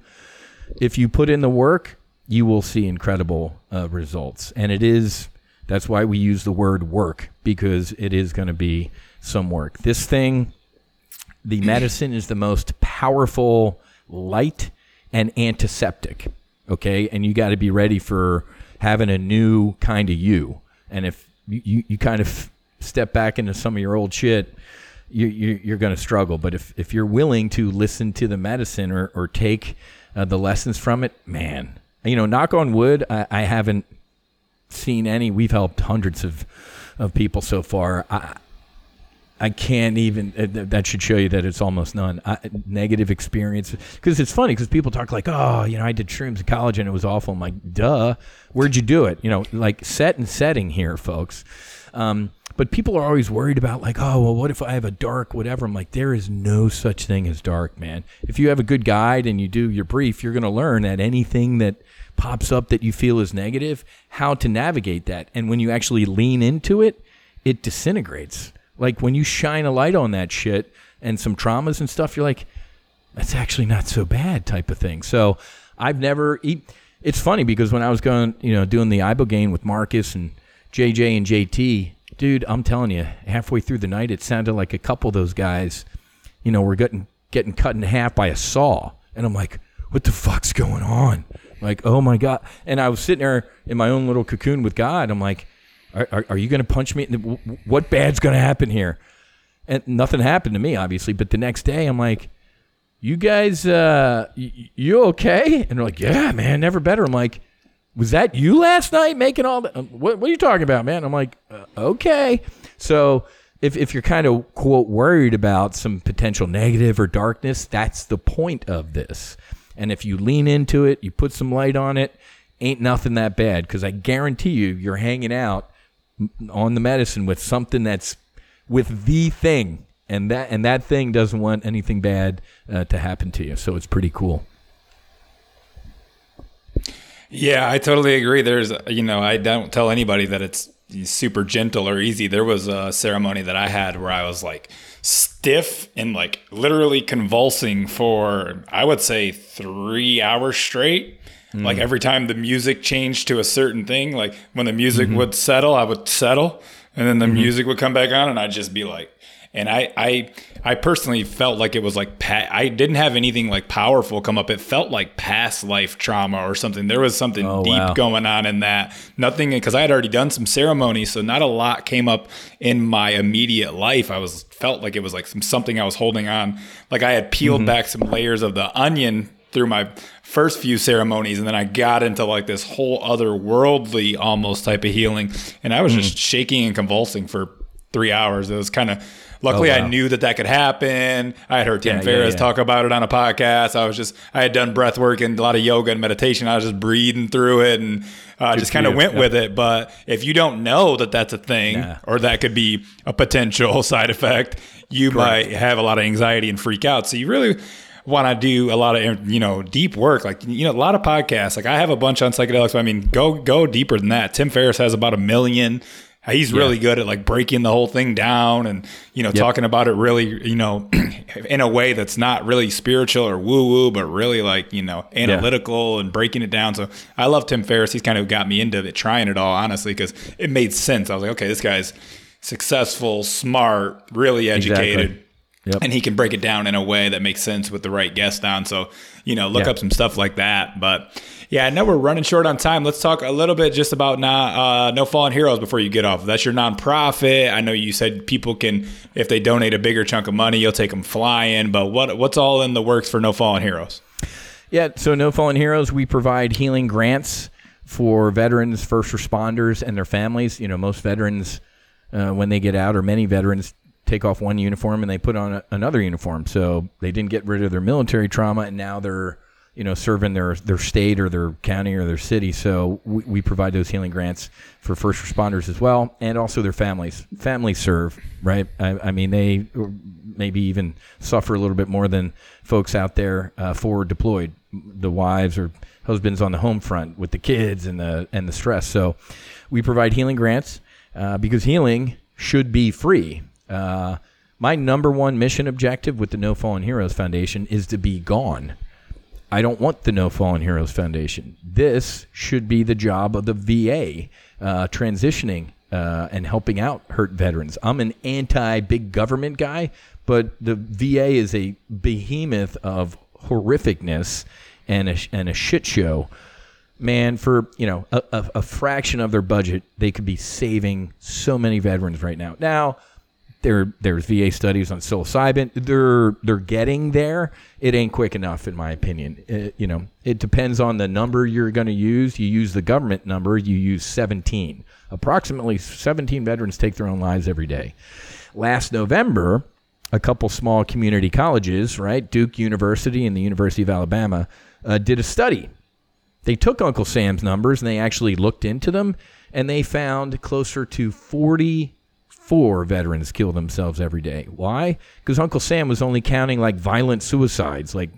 if you put in the work, you will see incredible uh, results. And it is that's why we use the word work because it is going to be some work. This thing, the [clears throat] medicine is the most powerful light and antiseptic. Okay. And you got to be ready for having a new kind of you. And if you, you, you kind of step back into some of your old shit, you, you, are going to struggle. But if, if you're willing to listen to the medicine or, or take uh, the lessons from it, man, you know, knock on wood, I, I haven't seen any. We've helped hundreds of of people so far. I I can't even. Uh, that should show you that it's almost none. I, negative experience because it's funny because people talk like, oh, you know, I did shrooms in college and it was awful. I'm like, duh, where'd you do it? You know, like set and setting here, folks. Um, but people are always worried about like, oh, well, what if I have a dark whatever? I'm like, there is no such thing as dark, man. If you have a good guide and you do your brief, you're going to learn that anything that pops up that you feel is negative, how to navigate that. And when you actually lean into it, it disintegrates. Like when you shine a light on that shit and some traumas and stuff, you're like, that's actually not so bad type of thing. So I've never, it's funny because when I was going, you know, doing the Ibogaine with Marcus and JJ and JT, dude, I'm telling you, halfway through the night, it sounded like a couple of those guys, you know, were getting, getting cut in half by a saw. And I'm like, what the fuck's going on? Like, oh my God. And I was sitting there in my own little cocoon with God. I'm like, are, are, are you going to punch me? What bad's going to happen here? And nothing happened to me, obviously. But the next day, I'm like, you guys, uh, y- you okay? And they're like, yeah, man, never better. I'm like, was that you last night making all the, What, what are you talking about, man? I'm like, uh, okay. So if, if you're kind of, quote, worried about some potential negative or darkness, that's the point of this. And if you lean into it, you put some light on it, ain't nothing that bad because I guarantee you, you're hanging out on the medicine with something that's with the thing, and that and that thing doesn't want anything bad uh, to happen to you. So it's pretty cool. Yeah, I totally agree. There's, you know, I don't tell anybody that it's super gentle or easy. There was a ceremony that I had where I was like stiff and like literally convulsing for, I would say, three hours straight. Mm. Like every time the music changed to a certain thing, like when the music mm-hmm. would settle, I would settle, and then the mm-hmm. music would come back on, and I'd just be like, and I I I personally felt like it was like pa- I didn't have anything like powerful come up. It felt like past life trauma or something. There was something oh, deep wow. going on in that. Nothing because I had already done some ceremonies, so not a lot came up in my immediate life. I was felt like it was like some something I was holding on. Like I had peeled mm-hmm. back some layers of the onion through my first few ceremonies and then I got into like this whole other worldly almost type of healing and I was mm. just shaking and convulsing for 3 hours. It was kind of Luckily, oh, wow. I knew that that could happen. I had heard Tim yeah, Ferriss yeah, yeah. talk about it on a podcast. I was just, I had done breath work and a lot of yoga and meditation. I was just breathing through it and uh, just kind of went with it. But if you don't know that that's a thing nah. or that could be a potential [laughs] side effect, you Correct. might have a lot of anxiety and freak out. So you really want to do a lot of you know deep work like you know a lot of podcasts like i have a bunch on psychedelics but i mean go go deeper than that tim ferriss has about a million He's really yeah. good at like breaking the whole thing down and you know yep. talking about it really you know [clears throat] in a way that's not really spiritual or woo woo but really like you know analytical yeah. and breaking it down. So I love Tim Ferriss. He's kind of got me into it, trying it all honestly because it made sense. I was like, okay, this guy's successful, smart, really educated. Exactly. Yep. And he can break it down in a way that makes sense with the right guest on. So, you know, look yeah. up some stuff like that. But yeah, I know we're running short on time. Let's talk a little bit just about not, uh, No Fallen Heroes before you get off. That's your nonprofit. I know you said people can, if they donate a bigger chunk of money, you'll take them flying. But what what's all in the works for No Fallen Heroes? Yeah, so No Fallen Heroes, we provide healing grants for veterans, first responders, and their families. You know, most veterans, uh, when they get out, or many veterans, take off one uniform and they put on a, another uniform. So they didn't get rid of their military trauma, and now they're you know serving their their state or their county or their city. So we, we provide those healing grants for first responders as well, and also their families. Families serve right. I, I mean they maybe even suffer a little bit more than folks out there uh, forward deployed. The wives or husbands on the home front with the kids and the and the stress. So we provide healing grants uh, because healing should be free. Uh, my number one mission objective with the No Fallen Heroes Foundation is to be gone. I don't want the No Fallen Heroes Foundation. This should be the job of the VA, uh, transitioning uh, and helping out hurt veterans. I'm an anti big government guy, but the VA is a behemoth of horrificness and a, and a shit show. Man, for you know a, a, a fraction of their budget, they could be saving so many veterans right now. Now, there, there's VA studies on psilocybin. They're they're getting there. It ain't quick enough, in my opinion. It, uh, you know, it depends on the number you're going to use. You use the government number. You use 17. Approximately 17 veterans take their own lives every day. Last November, a couple small community colleges, right, Duke University and the University of Alabama, uh, did a study. They took Uncle Sam's numbers and they actually looked into them, and they found closer to 40 four veterans kill themselves every day. Why? Because Uncle Sam was only counting like violent suicides, like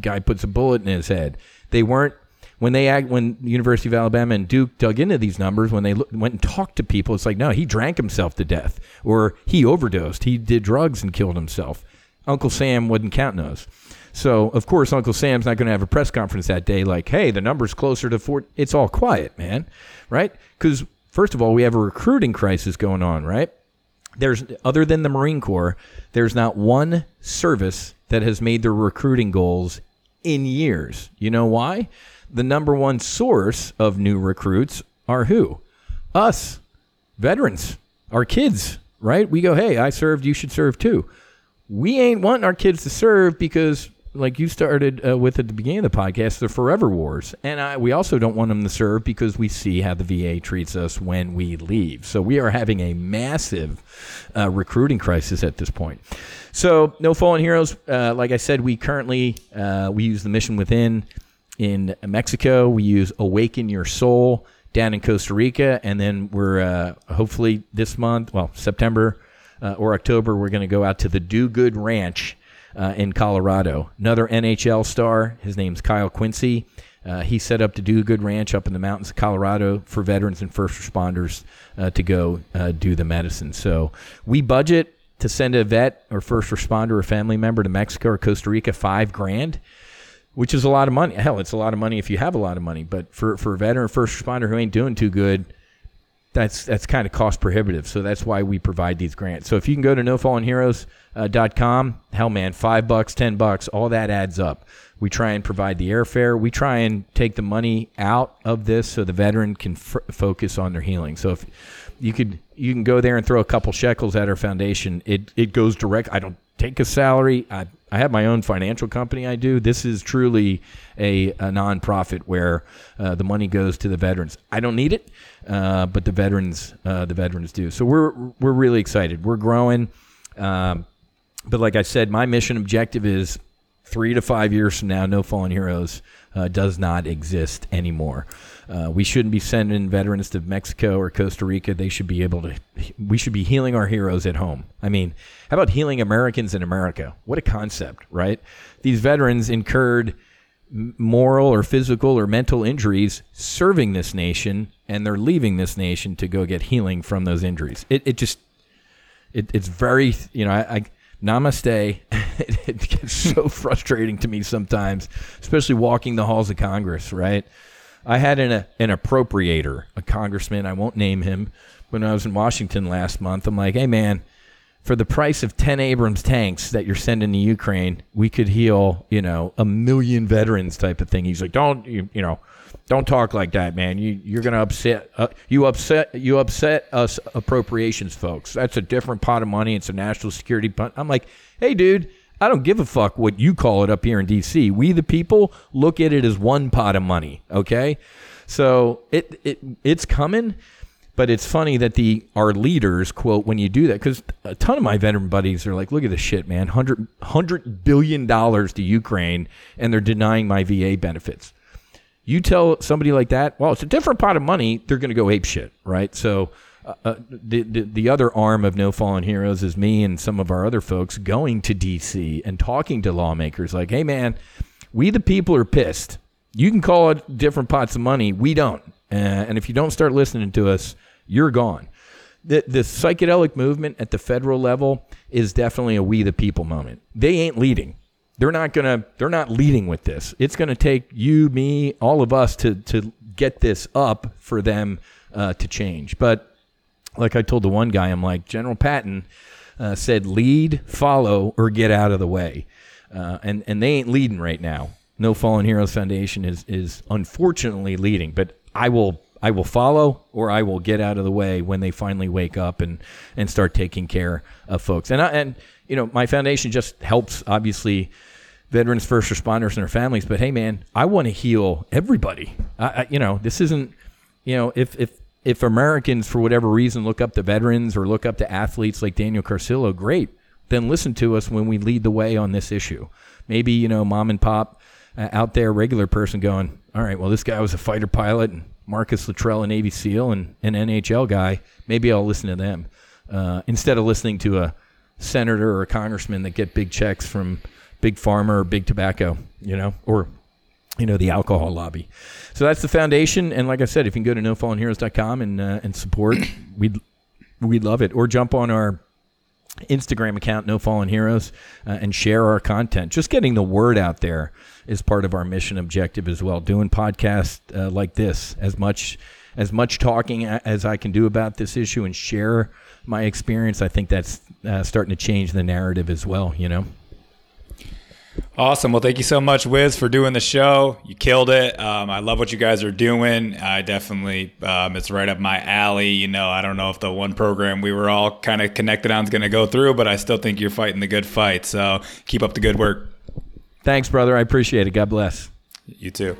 guy puts a bullet in his head. They weren't when they act when University of Alabama and Duke dug into these numbers when they went and talked to people. It's like no, he drank himself to death, or he overdosed, he did drugs and killed himself. Uncle Sam wasn't counting those. So of course Uncle Sam's not going to have a press conference that day like, hey, the number's closer to four. It's all quiet, man, right? Because first of all, we have a recruiting crisis going on, right? There's other than the Marine Corps, there's not one service that has made their recruiting goals in years. You know why? The number one source of new recruits are who? Us, veterans, our kids, right? We go, hey, I served, you should serve too. We ain't wanting our kids to serve because like you started uh, with at the beginning of the podcast, the forever wars. And I, we also don't want them to serve because we see how the VA treats us when we leave. So we are having a massive uh, recruiting crisis at this point. So no fallen heroes. Uh, like I said, we currently uh, we use the mission within in Mexico. We use Awaken Your Soul down in Costa Rica, and then we're uh, hopefully this month, well September uh, or October, we're going to go out to the Do Good Ranch uh, in Colorado. Another NHL star, his name's Kyle Quincey. Uh, he set up to do a good ranch up in the mountains of Colorado for veterans and first responders uh, to go uh, do the medicine. So we budget to send a vet or first responder or family member to Mexico or Costa Rica five grand, which is a lot of money. Hell, it's a lot of money if you have a lot of money. But for for a veteran first responder who ain't doing too good, that's that's kind of cost prohibitive. So that's why we provide these grants. So if you can go to nofallenheroes.com, hell man, five bucks, ten bucks, all that adds up. We try and provide the airfare. We try and take the money out of this so the veteran can f- focus on their healing. So if you could, you can go there and throw a couple shekels at our foundation. It it goes direct. I don't take a salary. I I have my own financial company. I do. This is truly a, a nonprofit where uh, the money goes to the veterans. I don't need it, uh, but the veterans uh, the veterans do. So we're we're really excited. We're growing. Um, but like I said, my mission objective is three to five years from now, No Fallen Heroes uh, does not exist anymore. Uh, we shouldn't be sending veterans to Mexico or Costa Rica. They should be able to. We should be healing our heroes at home. I mean, how about healing Americans in America? What a concept, right? These veterans incurred moral or physical or mental injuries serving this nation, and they're leaving this nation to go get healing from those injuries. It, it just, it, it's very, you know, I, I namaste. [laughs] it gets so [laughs] frustrating to me sometimes, especially walking the halls of Congress, right? I had an, an appropriator, a congressman, I won't name him, when I was in Washington last month. I'm like, hey, man, for the price of 10 Abrams tanks that you're sending to Ukraine, we could heal, you know, a million veterans type of thing. He's like, don't, you, you know, don't talk like that, man. You you're gonna upset uh, you upset you upset us appropriations folks. That's a different pot of money. It's a national security. Pot. I'm like, hey, dude. I don't give a fuck what you call it up here in D.C. We, the people, look at it as one pot of money. Okay, so it, it it's coming, but it's funny that the our leaders quote when you do that because a ton of my veteran buddies are like, "Look at this shit, man! Hundred hundred billion dollars to Ukraine, and they're denying my VA benefits." You tell somebody like that, well, it's a different pot of money. They're going to go ape shit, right? So uh, uh, the, the, the other arm of No Fallen Heroes is me and some of our other folks going to DC and talking to lawmakers like, hey, man, we the people are pissed. You can call it different pots of money. We don't. Uh, and if you don't start listening to us, you're gone. The, the psychedelic movement at the federal level is definitely a we the people moment. They ain't leading. They're not gonna. They're not leading with this. It's gonna take you, me, all of us to to get this up for them uh, to change. But like I told the one guy, I'm like, General Patton uh, said, lead, follow, or get out of the way. Uh, and, and they ain't leading right now. No Fallen Heroes Foundation is, is unfortunately leading, but I will I will follow or I will get out of the way when they finally wake up and, and start taking care of folks. And I, and you know, my foundation just helps obviously veterans, first responders, and their families. But hey, man, I want to heal everybody. I, I, you know, this isn't you know if if if Americans, for whatever reason, look up to veterans or look up to athletes like Daniel Carcillo, great. Then listen to us when we lead the way on this issue. Maybe, you know, mom and pop uh, out there, regular person going, all right, well, this guy was a fighter pilot and Marcus Luttrell, a Navy SEAL, and an NHL guy. Maybe I'll listen to them uh, instead of listening to a senator or a congressman that get big checks from big pharma or big tobacco, you know, or you know the alcohol lobby. So that's the foundation, and like I said, if you can go to nofallenheroes.com and uh, and support, [coughs] we'd we'd love it. Or jump on our Instagram account, No Fallen Heroes, uh, and share our content. Just getting the word out there is part of our mission objective as well. Doing podcasts uh, like this, as much as much talking as I can do about this issue and share my experience, I think that's uh, starting to change the narrative as well. You know. Awesome. Well, thank you so much, Whiz, for doing the show. You killed it. Um, I love what you guys are doing. I definitely, um, it's right up my alley. You know, I don't know if the one program we were all kind of connected on is going to go through, but I still think you're fighting the good fight. So keep up the good work. Thanks, brother. I appreciate it. God bless. You too.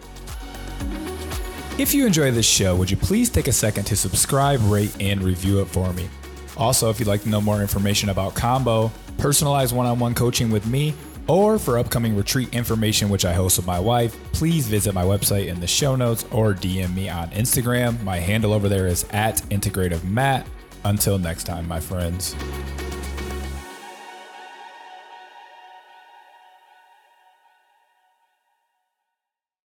If you enjoy this show, would you please take a second to subscribe, rate, and review it for me? Also, if you'd like to know more information about Kambo, personalized one on one coaching with me, or for upcoming retreat information, which I host with my wife, please visit my website in the show notes or DM me on Instagram. My handle over there is at Integrative Matt. Until next time, my friends.